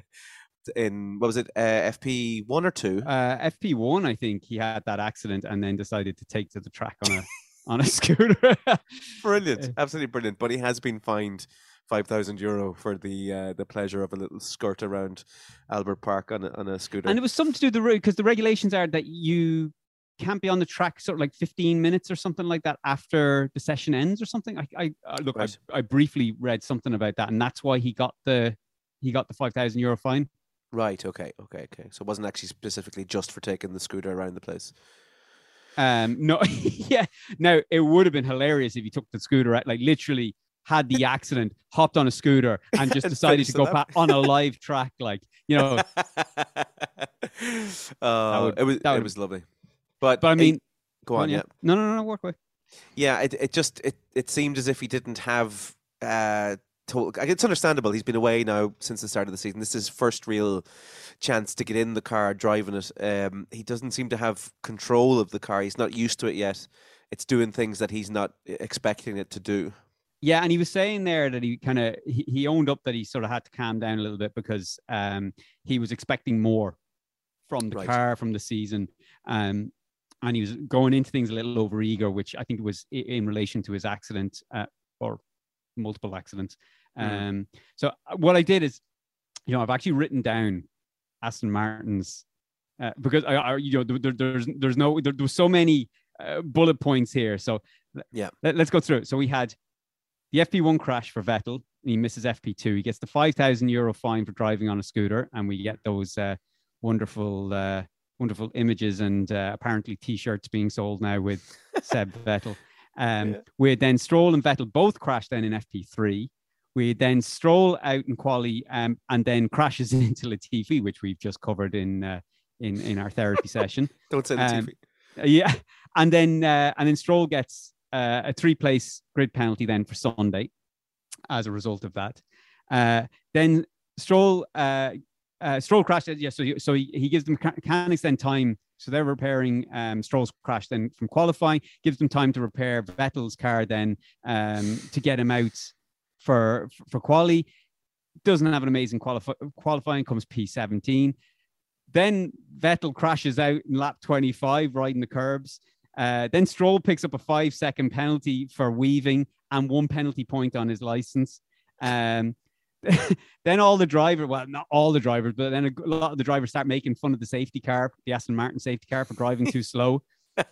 in what was it uh, FP one or two? Uh, FP1, I think he had that accident and then decided to take to the track on a on a scooter. brilliant, uh, absolutely brilliant. But he has been fined five thousand euro for the uh, the pleasure of a little skirt around Albert Park on a, on a scooter. and it was something to do with the because the regulations are that you can't be on the track sort of like 15 minutes or something like that after the session ends or something. I, I uh, look, Right. I, I briefly read something about that, and that's why he got the he got the 5,000 euro fine. right, okay, okay, okay. So it wasn't actually specifically just for taking the scooter around the place. Um, no, yeah. Now it would have been hilarious if he took the scooter out, like literally had the accident, hopped on a scooter, and just decided to go pa- on a live track, like you know. uh, would- it was that it was lovely. But But I it- mean, go on, yeah. No, no, no, no. Work away. Yeah, it it just it it seemed as if he didn't have uh to, it's understandable. He's been away now since the start of the season. This is his first real chance to get in the car, driving it. Um, he doesn't seem to have control of the car. He's not used to it yet. It's doing things that he's not expecting it to do. Yeah, and he was saying there that he kind of he, he owned up that he sort of had to calm down a little bit because um he was expecting more from the Right. car from the season, um, and he was going into things a little over eager, which I think was in relation to his accident uh, or multiple accidents. Mm. Um, so uh, what I did is, you know, I've actually written down Aston Martin's uh, because I, I you know there, there- there's there's no there, there was so many uh, bullet points here. So Yeah. let, us go through it. So we had the FP1 crash for Vettel. and He misses FP2. He gets the 5,000 euro fine for driving on a scooter. And we get those uh, wonderful, uh, wonderful images and uh, apparently t shirts being sold now with Seb Vettel. Um, Yeah. We then Stroll and Vettel both crashed then in FP3. We then Stroll out in quali um, and then crashes into Latifi, which we've just covered in, uh, in, in our therapy session. Don't say the Um, TV. Uh, yeah, and then uh, and then Stroll gets uh, a three place grid penalty then for Sunday as a result of that. Uh, then Stroll uh, Stroll crashed. Yeah, so he, so he, gives the mechanics then time. So they're repairing um, Stroll's crash then from qualifying. Gives them time to repair Vettel's car then um, to get him out for for quali. Doesn't have an amazing qualif- qualifying. Comes P seventeen. Then Vettel crashes out in lap 25, riding the curbs. Uh, then Stroll picks up a five second penalty for weaving and one penalty point on his license. Um, then all the driver, well, not all the drivers, but then a lot of the drivers start making fun of the safety car, the Aston Martin safety car, for driving too slow.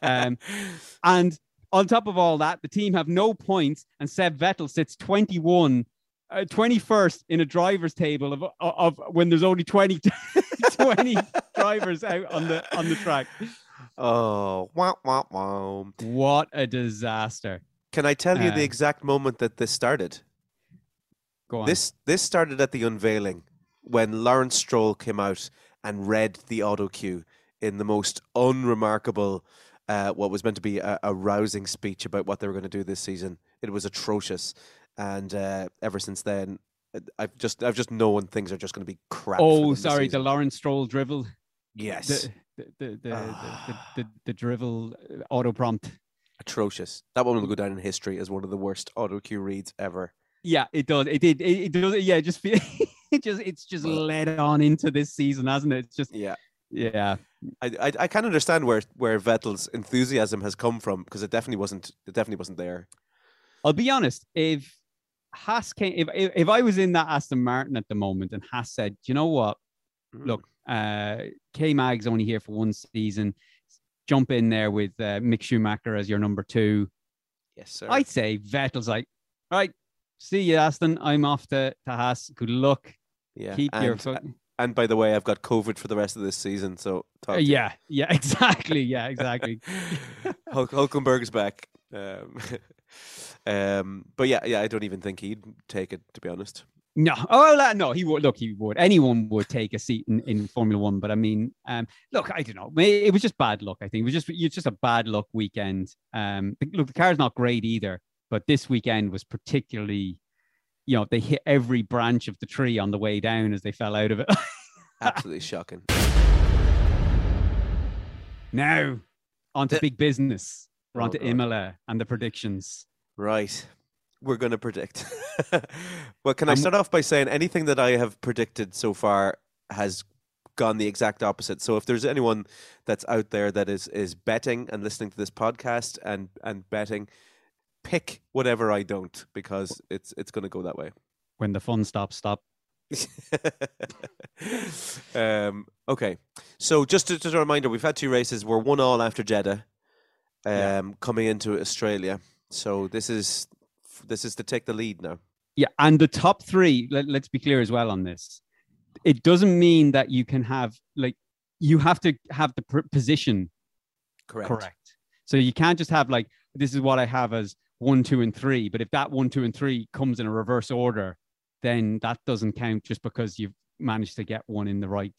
Um, and on top of all that, the team have no points, and Seb Vettel sits 21, uh, 21st in a driver's table of, of when there's only 20, 20 drivers out on the on the track. oh, wow, wow, wow. What a disaster! Can I tell you Uh, the exact moment that this started? Go on. This this started at the unveiling when Lawrence Stroll came out and read the auto cue in the most unremarkable, uh, what was meant to be a, a rousing speech about what they were going to do this season. It was atrocious, and uh, ever since then, I've just I've just known things are just going to be crap. oh, sorry, the. Lawrence Stroll drivel, yes, the the the the, the, the, drivel uh, auto prompt. atrocious. That one will go down in history as one of the worst auto cue reads ever. Yeah, it does. It did. It, it does. Yeah, it just feel. It just it's just led on into this season, hasn't it? It's just Yeah. yeah. I, I I can understand where where Vettel's enthusiasm has come from because it definitely wasn't it definitely wasn't there. I'll be honest. If Haas came, if, if if I was in that Aston Martin at the moment, and Haas said, you know what? Mm. Look, uh, K Mag's only here for one season. Jump in there with uh, Mick Schumacher as your number two. yes, sir. I'd say Vettel's like, all right, see you, Aston. I'm off to, Haas. Good luck. yeah. Keep and, your foot. and by the way, I've got COVID for the rest of this season, so Uh, yeah, yeah, exactly. Yeah, exactly. Hulk, Hulkenberg's back. Um, um, but yeah, yeah, I don't even think he'd take it to be honest. No, oh uh, no, he would. Look, he would. Anyone would take a seat in, in Formula One, but I mean, um, look, I don't know. It was just bad luck. I think it was just it's just a bad luck weekend. Um, look, the car's not great either, but this weekend was particularly, you know, they hit every branch of the tree on the way down as they fell out of it. Absolutely shocking. now, on to The- big business. We're Oh, on to God. Imola and the predictions. Right. We're going to predict. well, can I Um, start off by saying anything that I have predicted so far has gone the exact opposite. So if there's anyone that's out there that is is betting and listening to this podcast and and betting, pick whatever I don't because it's it's going to go that way. When the fun stops, stop. um, okay, so just, just a reminder, we've had two races. We're one all after Jeddah, um, Yeah. coming into Australia. So this is this is to take the lead now. Yeah, and the top three. Let, let's be clear as well on this. It doesn't mean that you can have like you have to have the pr- position Correct. correct. So you can't just have like this is what I have as one, two, and three. But if that one, two, and three comes in a reverse order, then that doesn't count just because you've managed to get one in the right.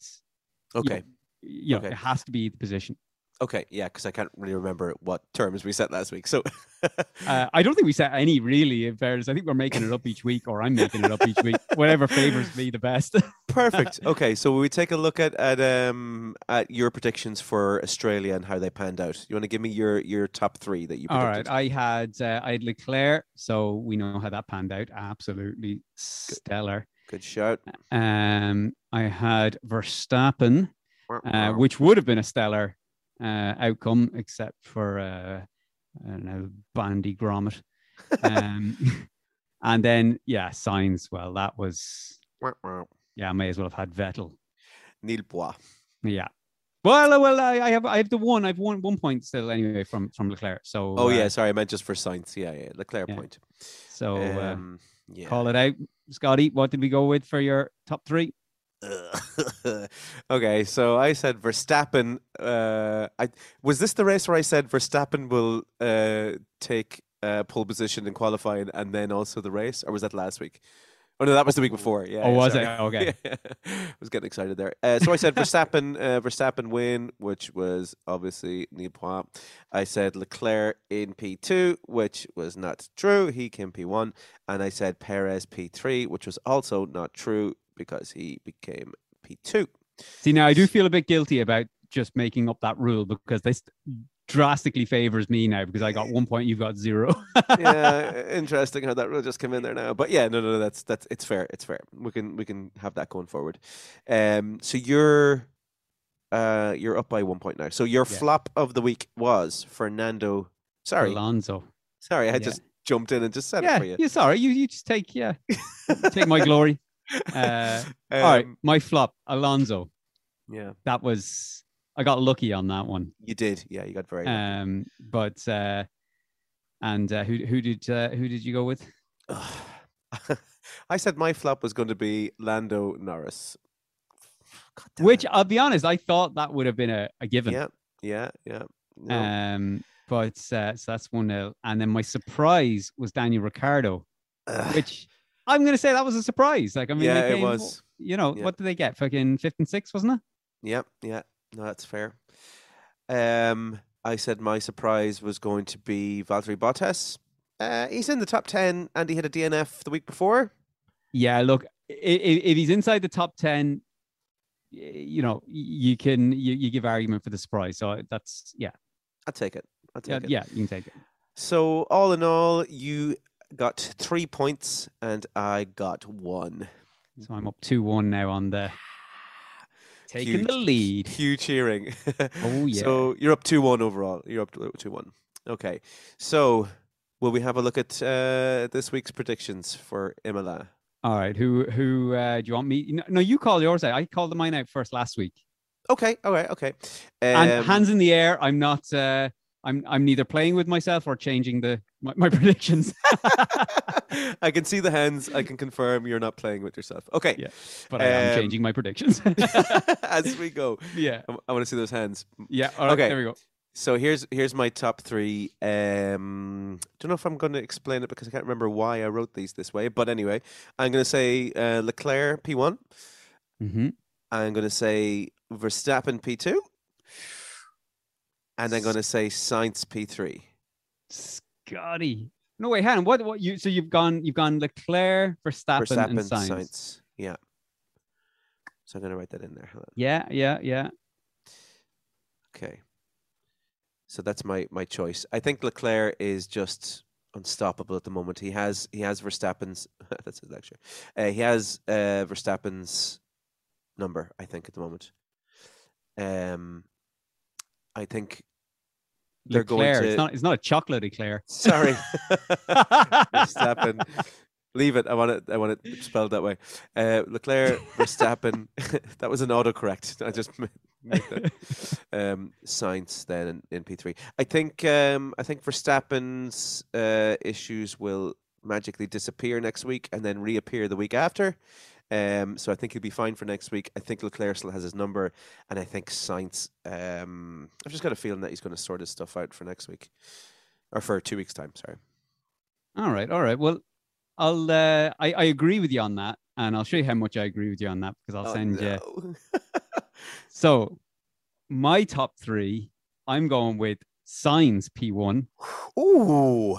Okay. You know, Okay. it has to be the position. Okay. Yeah, because I can't really remember what terms we set last week. So Uh, I don't think we set any really. In fairness, I think we're making it up each week, or I'm making it up each week. Whatever favors me the best. perfect. Okay, so we take a look at at um at your predictions for Australia and how they panned out. You want to give me your your top three that you All predicted? right, I had uh, I had Leclerc, so we know how that panned out. Absolutely stellar. Good shout. Um, I had Verstappen, uh, which would have been a stellar uh, outcome, except for uh, I don't know Bandy Gromit. Um, and then yeah, Sainz. Well, that was yeah. I may as well have had Vettel. Neil Bois. Yeah. Well, uh, well, I, I have I have the one. I've won one point still anyway from from Leclerc. So Oh uh, yeah, sorry, I meant just for Sainz. Yeah, yeah, Leclerc Yeah. point. So uh, Um, yeah. call it out, Scotty. What did we go with for your top three? okay, so I said Verstappen. Uh, I was this the race where I said Verstappen will uh, take uh, pole position in qualifying and then also the race, or was that last week? Oh no, that was the week before. Yeah. Oh, yeah, was sorry. it? Okay. I was getting excited there. Uh, so I said Verstappen, uh, Verstappen win, which was obviously Poit. I said Leclerc in P two, which was not true. He came P one, and I said Perez P three, which was also not true because he became P two. See, now I do feel a bit guilty about just making up that rule because this drastically favors me now because I got one point, you've got zero. yeah, interesting how that rule just came in there now. But yeah, no, no, no, that's that's it's fair. It's fair. We can we can have that going forward. Um, so you're uh you're up by one point now. So your Yeah. flop of the week was Fernando. Sorry, Alonso. sorry, I Yeah. just jumped in and just said Yeah, it for you. yeah, sorry. You, you just take, yeah, take my glory. Uh, all right, Um, my flop, Alonso. Yeah, That was, I got lucky on that one. you did. Yeah, you got very. lucky. Um, but, uh, and uh, who, who did, uh, who did you go with? I said my flop was going to be Lando Norris. Which. I'll be honest, I thought that would have been a, a given. Yeah, yeah, yeah. No. Um, but uh, so that's one nil. And then my surprise was Daniel Ricciardo, which I'm going to say that was a surprise. Like, I mean, Yeah, they it was. You know, Yeah. what did they get? Fucking fifth and sixth, wasn't it? Yep, yeah, no, that's fair. Um, I said my surprise was going to be Valtteri Bottas. Uh, he's in the top ten, and he had a DNF the week before. Yeah. Look, if, if he's inside the top ten, you know, you can you, you give argument for the surprise. So that's yeah, I'll take it. I'll yeah, take it. yeah. You can take it. So all in all, you got three points, and I got one. So I'm up two one now on the taking the lead. Huge cheering. Oh yeah. So you're up two one overall. You're up two one. Okay. So will we have a look at uh, this week's predictions for Imola? All right. Who who uh, do you want me? No, no, you call yours out. I called mine out first last week. Okay, all right, okay. and Um, hands in the air. I'm not. Uh, I'm. I'm neither playing with myself or changing the my, my predictions. I can see the hands. I can confirm you're not playing with yourself. Okay. Yeah, but I am Um, changing my predictions. As we go, yeah. I, want to see those hands. Yeah. Right. Okay. There we go. So here's here's my top three. Um, don't know if I'm going to explain it because I can't remember why I wrote these this way. But anyway, I'm going to say uh, Leclerc P1. Mm-hmm. I'm going to say Verstappen P2. And I'm going to say Sainz P3. Scotty. No wait, hang on. What? What? You? So you've gone. You've gone Leclerc, Verstappen, Verstappen, and Sainz. Sainz. Yeah. So I'm going to write that in there. Yeah. Yeah. Yeah. Okay. So that's my my choice. I think Leclerc is just unstoppable at the moment. He has he has Verstappen's that's his lecture. Uh, he has uh, Verstappen's number. I think at the moment. Um, I think they're going to. It's not. It's not a chocolate Eclair. Sorry, Verstappen. Leave it. I want it. I want it spelled that way. Uh, Leclerc, Verstappen. that was an autocorrect. I just made. Um, Sainz then in, in P three. I think. Um, I think Verstappen's uh, issues will magically disappear next week and then reappear the week after. Um, so I think he'll be fine for next week. I think Leclerc still has his number, and I think Sainz. Um, I've just got a feeling that he's going to sort his stuff out for next week, or for two weeks' time. Sorry. All right. All right. Well, I'll. Uh, I I agree with you on that, and I'll show you how much I agree with you on that because I'll Oh, send you. So, my top three. I'm going with Sainz P1. Ooh.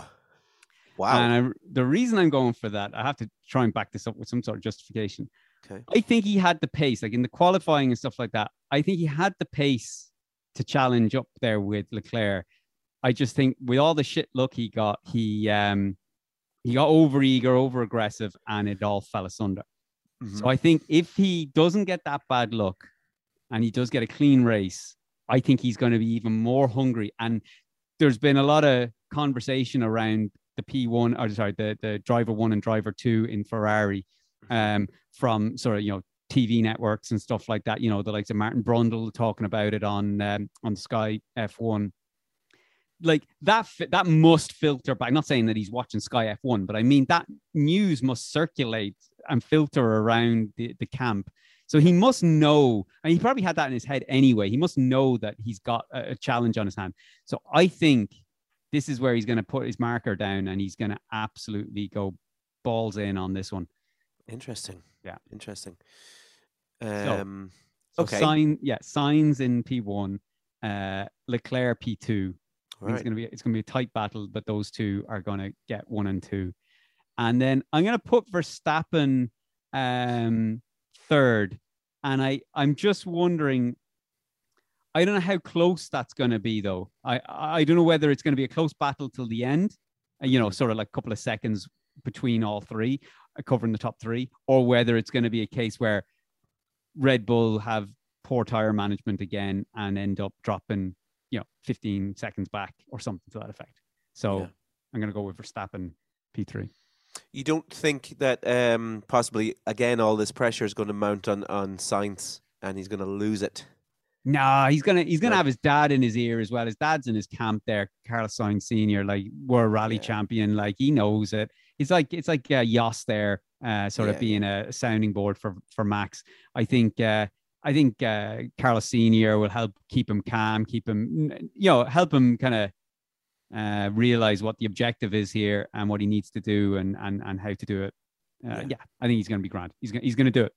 Wow. And I, the reason I'm going for that, I have to try and back this up with some sort of justification. Okay. I think he had the pace, like in the qualifying and stuff like that. I think he had the pace to challenge up there with Leclerc. I just think with all the shit luck he got, he um he got over eager, over aggressive, and it all fell asunder. Mhm. So I think if he doesn't get that bad luck and he does get a clean race, I think he's going to be even more hungry. And there's been a lot of conversation around the P1 or sorry, the, the driver one and driver two in Ferrari um, from sort of, you know, TV networks and stuff like that. You know, the likes of Martin Brundle talking about it on um, on Sky F1. Like that, fi- that must filter back. I'm not saying that he's watching Sky F1, but I mean that news must circulate and filter around the, the camp. So he must know, and he probably had that in his head anyway. He must know that he's got a, a challenge on his hand. So I think this is where he's going to put his marker down and he's going to absolutely go balls in on this one. Interesting. Yeah. Interesting. Um, So Okay. Sainz, yeah, Sainz in P1, uh, Leclerc P2. I think right. It's gonna be it's gonna be a tight battle, but those two are gonna get one and two. And then I'm gonna put Verstappen um third. And I I'm just wondering. I don't know how close that's gonna be though. I I don't know whether it's gonna be a close battle till the end. uh, You know, sort of like a couple of seconds between all three, uh, covering the top three, or whether it's going to be a case where Red Bull have poor tire management again and end up dropping, you know, 15 seconds back or something to that effect. So Yeah. I'm going to go with Verstappen P3. You don't think that um, possibly again all this pressure is going to mount on on Sainz and he's going to lose it? Nah, he's gonna he's gonna No. have his dad in his ear as well. His dad's in his camp there, Carlos Sainz Senior, like world rally Yeah. champion. Like he knows it. It's like it's like uh, Jos there, uh, sort Yeah, of being a sounding board for for Max. I think uh, I think uh, Carlos Senior will help keep him calm, keep him, you know, help him kind of uh, realize what the objective is here and what he needs to do and and and how to do it. Uh, Yeah. yeah. I think he's to be grand. He's gonna, he's to do it.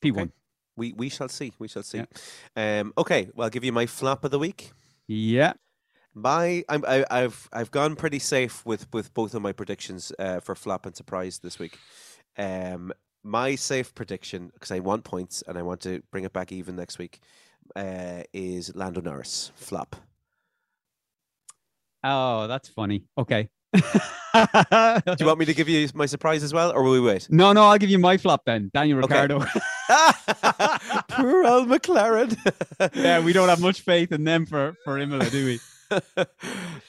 P one. Okay. We we shall see. We shall see. Um, okay, well, I'll give you my flop of the week. Yeah. My I'm, I, I've I've gone pretty safe with with both of my predictions uh, for flop and surprise this week. Um, my safe prediction because I want points and I want to bring it back even next week uh, is Lando Norris flop. Oh, that's funny. Okay. Do you want me to give you my surprise as well, or will we wait? No, no, I'll give you my flop then. Daniel Okay. Poor old McLaren. yeah, we don't have much faith in them for for Imola, do we?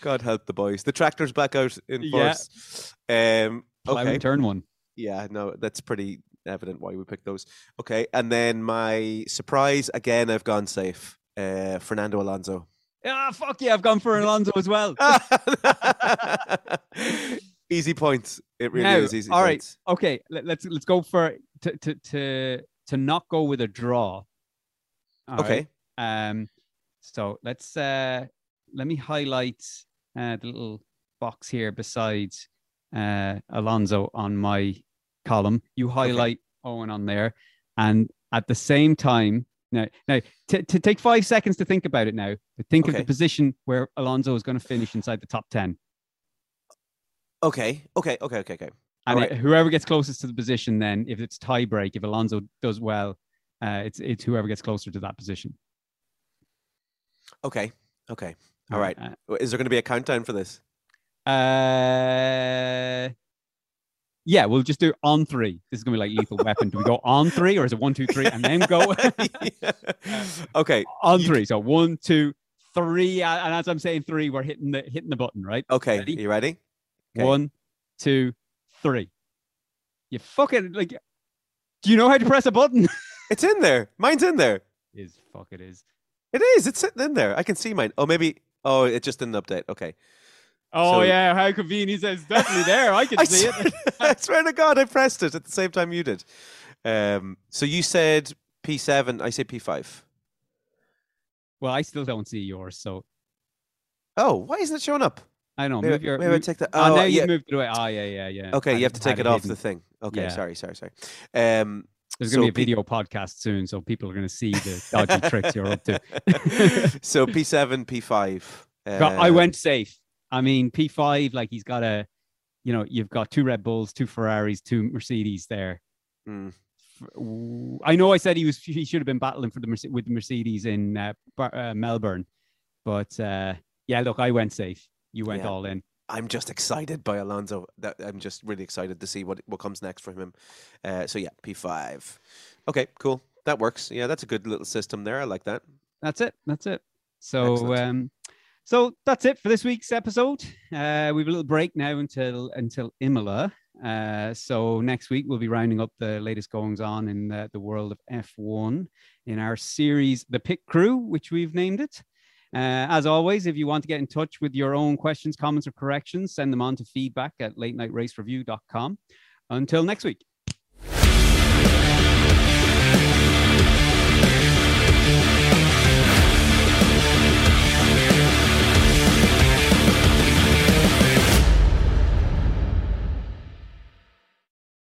God help the boys. The tractor's back out in Yeah. force. Um, Plowing okay. turn one. Yeah, no, that's pretty evident why we picked those. Okay, and then my surprise again. I've gone safe. Uh, Fernando Alonso. Ah, fuck yeah, I've gone for Alonso as well. easy points. It really Now, is easy. all right. points. Okay, let, let's let's go for to to to to not go with a draw. All right? Okay. Um, so let's uh let me highlight uh the little box here beside uh Alonso on my column. You highlight Owen on there, and at the same time, now now to to take five seconds to think about it now. Think of the position where Alonso is going to finish inside the top ten, Okay. Okay. Okay. Okay. Okay. And Alright. it- whoever gets closest to the position, then if it's tie break, if Alonso does well, uh, it's it's whoever gets closer to that position. Okay. Okay. All right. Uh, Is there going to be a countdown for this? Uh, yeah, we'll just do on three. This is gonna be like lethal weapon. Do we go on three or is it one, two, three, and then go Yeah. Okay. on three? So one, two, three, and as I'm saying three, we're hitting the hitting the button, right? Okay. Ready? You ready? Okay. One, two, three. You fucking like. Do you know how to press a button? It's in there. Mine's in there. is fuck it is. It is. It's sitting in there. I can see mine. Oh, maybe. Oh, it just didn't update. Okay. Oh So- yeah, how convenient. He says definitely there. I can I see swear, it. I swear to God, I pressed it at the same time you did. Um, so you said P7. I say P5. Well, I still don't see yours, so Oh, why isn't it showing up? I don't know. Maybe, Move your, maybe I take that. Oh, Oh, now yeah. you've moved it away. Ah, yeah, yeah, yeah. Okay, I you have to take it off hidden. the thing. Okay, Yeah. sorry, sorry, sorry. Um, There's going to so be a video podcast soon, so people are going to see the dodgy tricks you're up to. so P7, P5. Got- I uh, went safe. I mean, P5, like he's got a, you know, you've got two Red Bulls, two Ferraris, two Mercedes there. mm, I know I said he was he should have been battling for the with the Mercedes in uh, uh, Melbourne, but uh, yeah, look, I went safe. You went Yeah. all in. I'm just excited by Alonso. That I'm just really excited to see what what comes next for him. Uh, so yeah, P5. Okay, cool. That works. Yeah, that's a good little system there. I like that. That's it. That's it. So, Excellent. um, so that's it for this week's episode. Uh, we have a little break now until until Imola. Uh, so next week we'll be rounding up the latest goings on in the, the world of F1 in our series, The Pit Crew, which we've named it. Uh, as always, if you want to get in touch with your own questions, comments, or corrections, send them on to feedback at late night race. Until next week.